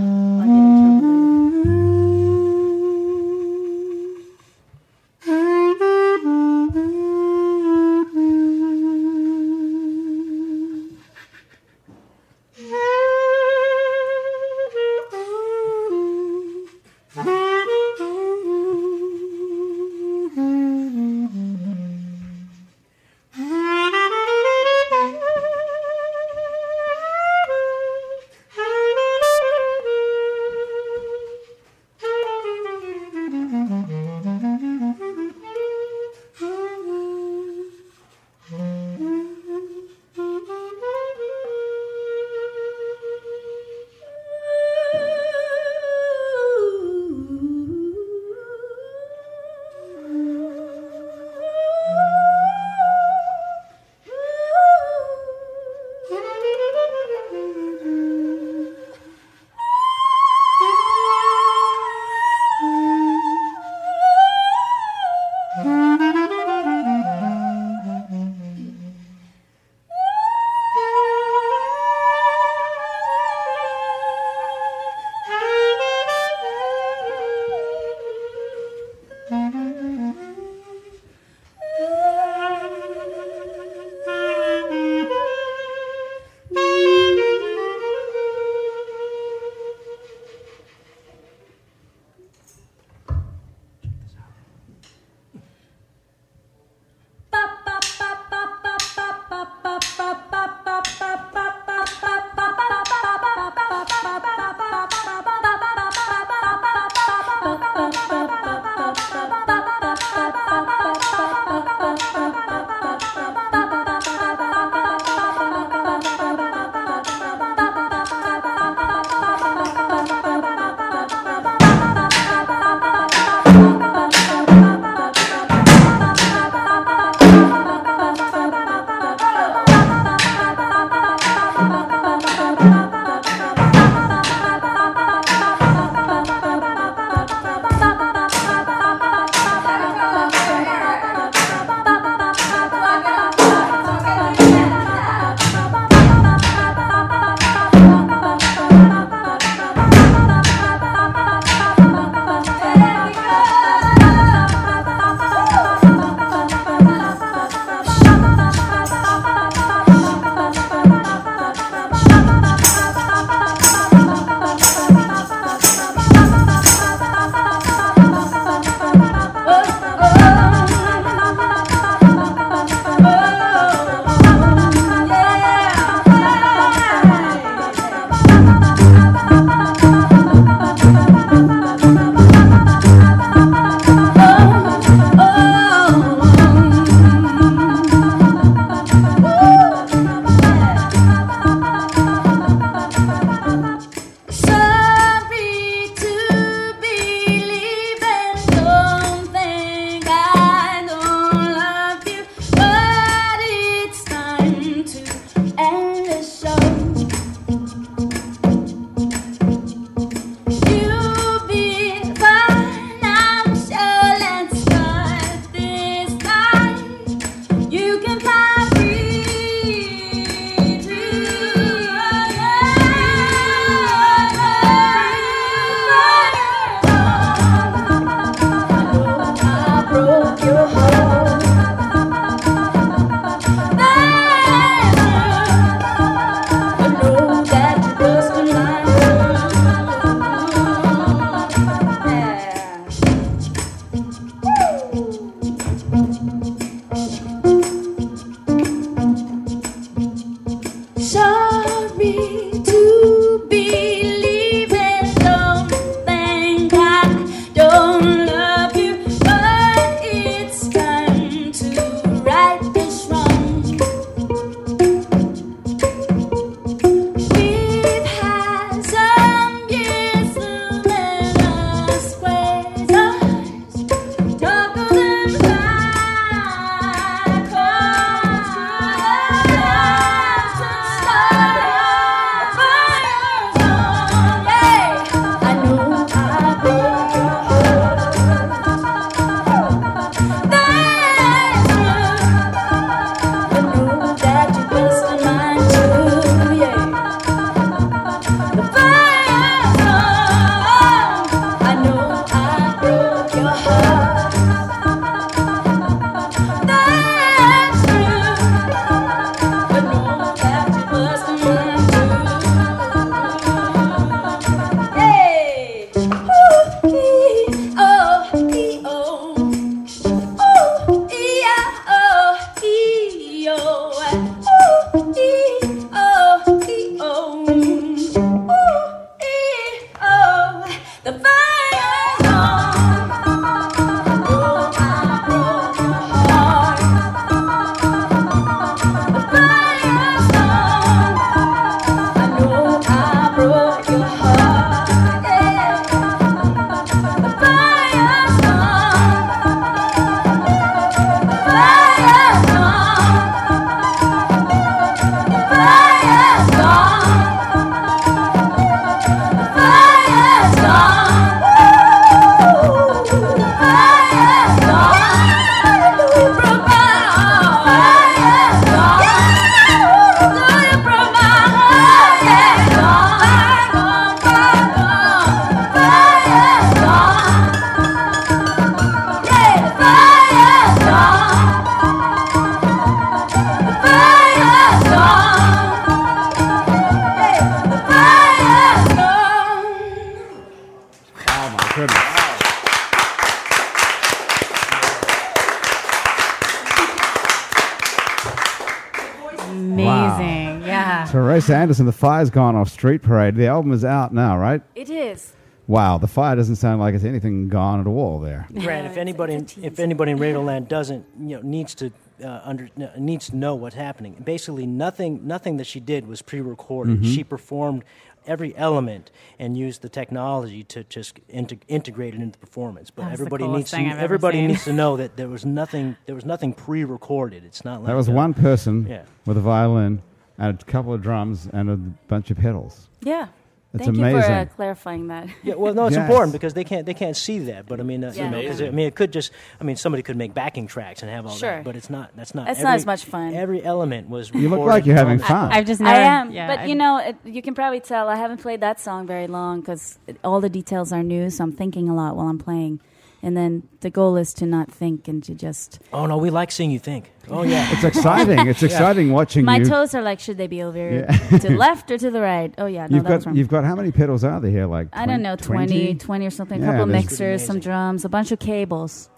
Amazing. Yeah. Teresa Andersson, The Fire's Gone Off Street Parade. The album is out now, right? It is. Wow, the fire doesn't sound like it's anything gone at all there. Grant, if anybody, it's a tease. if anybody in Radioland doesn't, you know, needs to uh, under uh, needs to know what's happening. Basically, nothing, nothing that she did was pre-recorded. Mm-hmm. She performed every element and use the technology to just integ- integrate it into the performance. But That everybody needs to, I've everybody needs to know that there was nothing, there was nothing pre-recorded. It's not like That was one person yeah. with a violin and a couple of drums and a bunch of pedals. Yeah. It's Thank you for uh, amazing. clarifying that. Yeah, well, no, it's Yes. important because they can't they can't see that. But I mean, uh, Yeah. you know, 'cause it- I mean, it could just. I mean, somebody could make backing tracks and have all Sure. that, but it's not. That's not. That's every, not as much fun. Every element was. You look like you're having fun. I've just never. I am, yeah, but I've- you know, it, you can probably tell I haven't played that song very long because all the details are new. So I'm thinking a lot while I'm playing, and then the goal is to not think and to just. Oh no, we like seeing you think. Oh yeah. It's exciting. It's exciting watching My you. toes are like, should they be over Yeah. to the left or to the right? Oh yeah, no, you've got you've got how many pedals are there here? Like I don't know, 20, 20 or something. A couple mixers, some drums, a bunch of cables.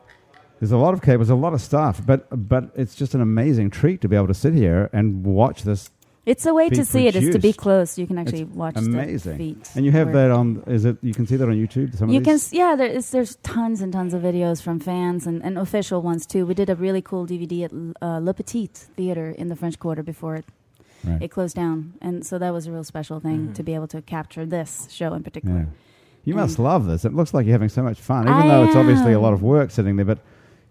There's a lot of cables, a lot of stuff, but but it's just an amazing treat to be able to sit here and watch this. It's a way to see it, it. Is to be close. You can actually It's watch amazing. the feet. And you have that on. Is it? You can see that on YouTube. Some You of can, s- yeah. There is, there's tons and tons of videos from fans and, and official ones too. We did a really cool DVD at uh, Le Petit Theater in the French Quarter before it, Right. it closed down, and so that was a real special thing to be able to capture this show in particular. Yeah. You must love this. It looks like you're having so much fun, even I though it's obviously a lot of work sitting there. But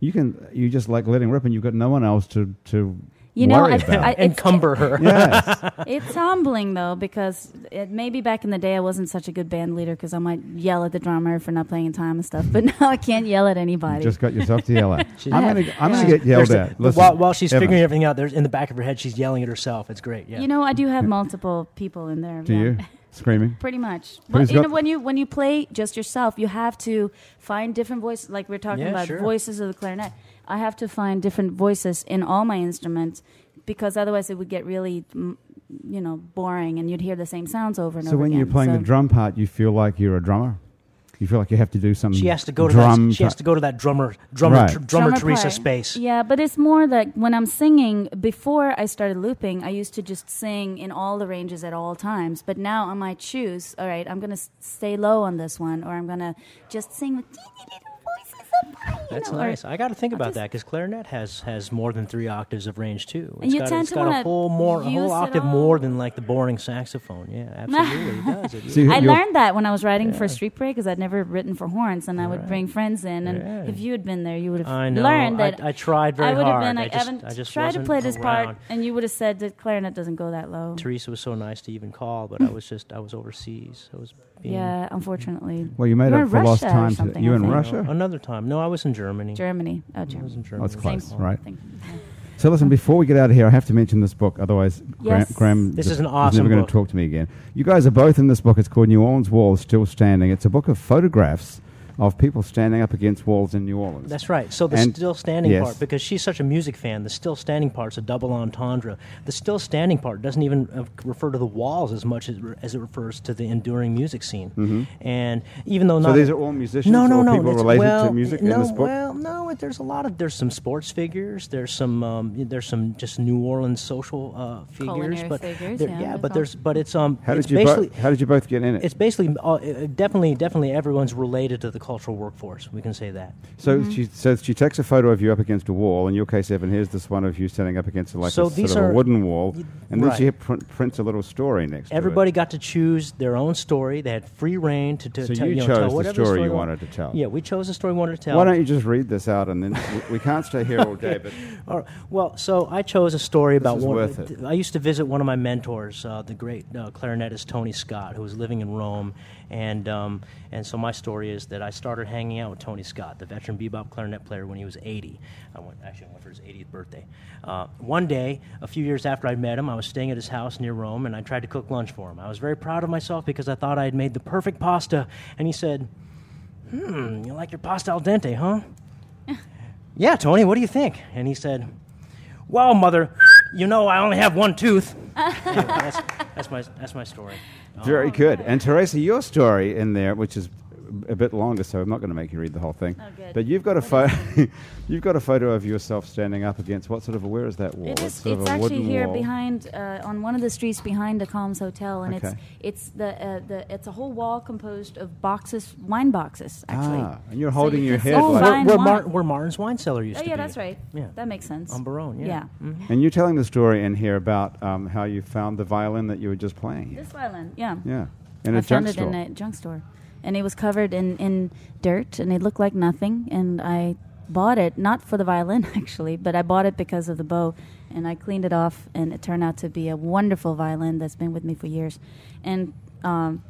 you can you just like letting rip, and you've got no one else to to You know, worry I, about. I, it's, Encumber her. yes. it's humbling though because it, maybe back in the day I wasn't such a good band leader because I might yell at the drummer for not playing in time and stuff. But now I can't yell at You anybody. just got yourself to yell at. She's- I'm gonna I'm gonna get yelled at. Listen, while, while she's Evan, figuring everything out, there's in the back of her head, she's yelling at herself. It's great. Yeah. You know, I do have multiple people in there. Do yeah. you screaming? Pretty much. Who's Well, you know, when you when you play just yourself, you have to find different voices. Like we're talking Yeah, about sure. voices of the clarinet. I have to find different voices in all my instruments because otherwise it would get really, mm, you know, boring, and you'd hear the same sounds over and So over So when again. you're playing So- the drum part, you feel like you're a drummer. You feel like you have to do some. she has to go to drum. that. She has to go to that drummer, drummer, Right. tr- drummer, drummer Theresa part. space. Yeah, but it's more like when I'm singing. Before I started looping, I used to just sing in all the ranges at all times. But now I might choose. All right, I'm gonna stay low on this one, or I'm gonna just sing with That's know, or- nice. I got to think about just- that because clarinet has has more than three octaves of range too. And It's you got, tend it's to got a whole more a whole octave more than like the boring saxophone. Yeah, absolutely, it does. It So you- I learned that when I was writing for Yeah. Street Parade because I'd never written for horns, and I would Right. bring friends in. And Yeah. if you had been there, you would have I know. learned that I tried very I would have hard. been I like, just- Evan, I just try to wasn't play this part, and you would have said that clarinet doesn't go that low. Theresa was so nice to even call, but I was just I was overseas. I was Yeah, unfortunately. Well, you made You were up for lost time. You I in. Russia? Another time. No, I was in Germany. Germany. Oh, I was in Germany. Oh, it's close, Same right? thing. So listen, before we get out of here, I have to mention this book. Otherwise, Graham, Yes. Graham This just is an awesome never going to talk to me again. You guys are both in this book. It's called New Orleans Walls Still Standing. It's a book of photographs of people standing up against walls in New Orleans. That's right. So the And- still standing yes. part, because she's such a music fan, the still standing part's a double entendre. The still standing part doesn't even uh, refer to the walls as much as, as it refers to the enduring music scene. And even though Mm-hmm. So not these are all musicians no, no, or no, people it's- related to well, music in no, this book? Well, no, there's a lot of there's some sports figures, there's some um, there's some just New Orleans social uh, figures, Culinary but figures, there- yeah, but there's there's but it's um how it's did you basically both, how did you both get in it? it's basically uh, uh, definitely definitely everyone's related to the cultural workforce. We can say that. So Mm-hmm. she so she takes a photo of you up against a wall. In your case, Evan, here's this one of you standing up against like So a these sort of a wooden wall, y- and then she pr- prints a little story next. to it. Everybody got to choose their own story. They had free reign to, to So tell, you know, chose tell the whatever story you they wanted to tell. Yeah, we chose the story we wanted to tell. Why don't you just read this out, and then we, we can't stay here all day. But All right. Well, so I chose a story about is one. worth it. I used to visit one of my mentors, uh, the great uh, clarinetist Tony Scott, who was living in Rome, and um, and so my story is that I started hanging out with Tony Scott, the veteran bebop clarinet player, when he was 80. I went actually I went for his 80th birthday. Uh, one day, a few years after I met him, I was staying at his house near Rome, and I tried to cook lunch for him. I was very proud of myself because I thought I had made the perfect pasta, and he said, "Hmm, you like your pasta al dente, huh?" Yeah, Tony, what do you think? And he said, Well, mother, you know I only have one tooth. Anyway, that's, that's, my, that's my story. Very oh, good. And Teresa, your story in there, which is a bit longer, so I'm not going to make you read the whole thing. Oh, good. But you've got a photo. you've got a photo of yourself standing up against what sort of a? Where is that wall? It is, sort of it's a actually wooden here wall. behind uh, on one of the streets behind the Columns Hotel, and Okay. it's it's the uh, the it's a whole wall composed of boxes, wine boxes. Actually, Ah, and you're So holding you your head see like- where, where, wine. Mar- where Martin's wine cellar used Oh to yeah, be. that's right. Yeah. that makes sense. On Baronne, yeah. Yeah. Mhm. And you're telling the story in here about um, how you found the violin that you were just playing. This violin, yeah. Yeah, in a I junk found it store. in a junk store, and it was covered in, in dirt, and it looked like nothing. And I bought it not for the violin actually, but I bought it because of the bow, and I cleaned it off, and it turned out to be a wonderful violin that's been with me for years. And um,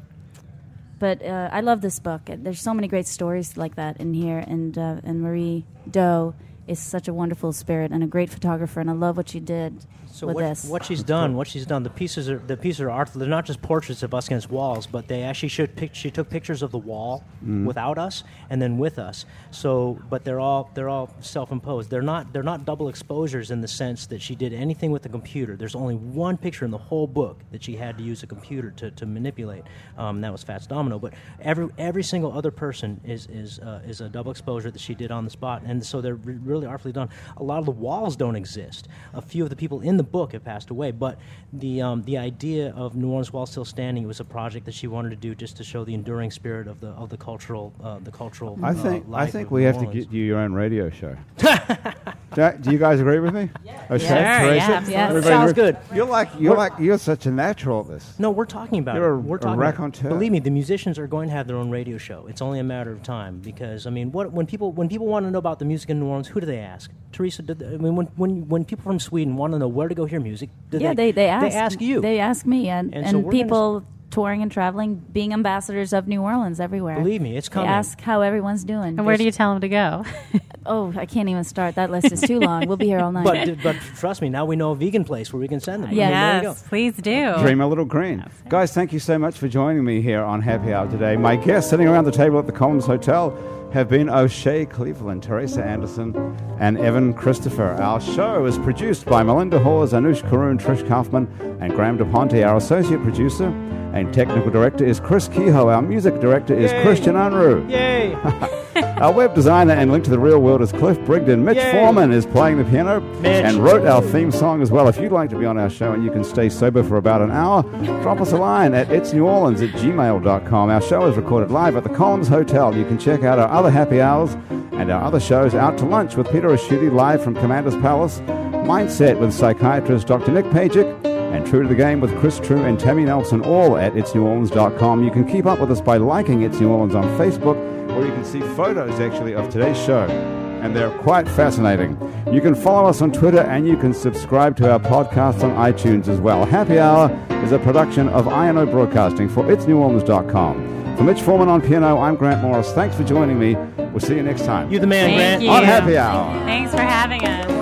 but uh, I love this book. There's so many great stories like that in here, and uh, and Marie Doe is such a wonderful spirit and a great photographer, and I love what she did So with what, this. what she's done, what she's done, the pieces are the pieces are art. They're not just portraits of us against walls, but they actually showed pic- she took pictures of the wall Mm-hmm. without us and then with us. So, but they're all they're all self-imposed. They're not they're not double exposures in the sense that she did anything with the computer. There's only one picture in the whole book that she had to use a computer to, to manipulate. Um, that was Fats Domino. But every every single other person is is uh, is a double exposure that she did on the spot, and so they're re- really artfully done. A lot of the walls don't exist. A few of the people in the book have passed away, but the um, the idea of New Orleans while Still Standing was a project that she wanted to do just to show the enduring spirit of the of the cultural uh, the cultural. I uh, think I think we New have to Orleans. get you your own radio show. Jack, do you guys agree with me? Yeah. Okay, Sure, yeah, Theresa? Yeah. Sounds agree? good. You're like you're like you're such a natural at this. No, we're talking about You're it. a- we're talking a talking raconteur. Believe me, the musicians are going to have their own radio show. It's only a matter of time because I mean, what when people when people want to know about the music in New Orleans, who do they ask? Theresa, did, I mean, when, when when people from Sweden want to know where to go hear music, do yeah, they, they ask they ask you. They ask me, and, And and, so people touring and traveling, being ambassadors of New Orleans everywhere. Believe me, it's coming. They ask how everyone's doing. And where do you tell them to go? Oh, I can't even start. That list is too long. We'll be here all night. but but trust me, now we know a vegan place where we can send them. Yeah. I mean, there you yes, please do. Dream a little green. Guys, thank you so much for joining me here on Happy Hour today. My guests sitting around the table at the Columns Hotel have been O'Shea Cleveland, Theresa Andersson, and Evan Christopher. Our show is produced by Melinda Hawes, Anush Karoon, Trish Kaufman, and Graham DePonte. Our associate producer and technical director is Chris Kehoe. Our music director is Yay. Christian Unruh. Yay! Our web designer and link to the real world is Cliff Brigden. Mitch Yay. Foreman is playing the piano Mitch. and wrote our theme song as well. If you'd like to be on our show and you can stay sober for about an hour, drop us a line at itsneworleans at gmail.com. Our show is recorded live at the Columns Hotel. You can check out our other happy hours and our other shows Out to Lunch with Peter Ricchiuti live from Commander's Palace, Mindset with psychiatrist Dr. Nick Pajic, and True to the Game with Chris True and Tammy Nelson, all at itsneworleans.com. You can keep up with us by liking It's New Orleans on Facebook, where you can see photos actually of today's show. And they're quite fascinating. You can follow us on Twitter and you can subscribe to our podcast on iTunes as well. Happy Hour is a production of INO Broadcasting for itsneworleans.com. For Mitch Foreman on piano, I'm Grant Morris. Thanks for joining me. We'll see you next time You're the man, Thank Grant. you. on Happy Hour. Thanks for having us.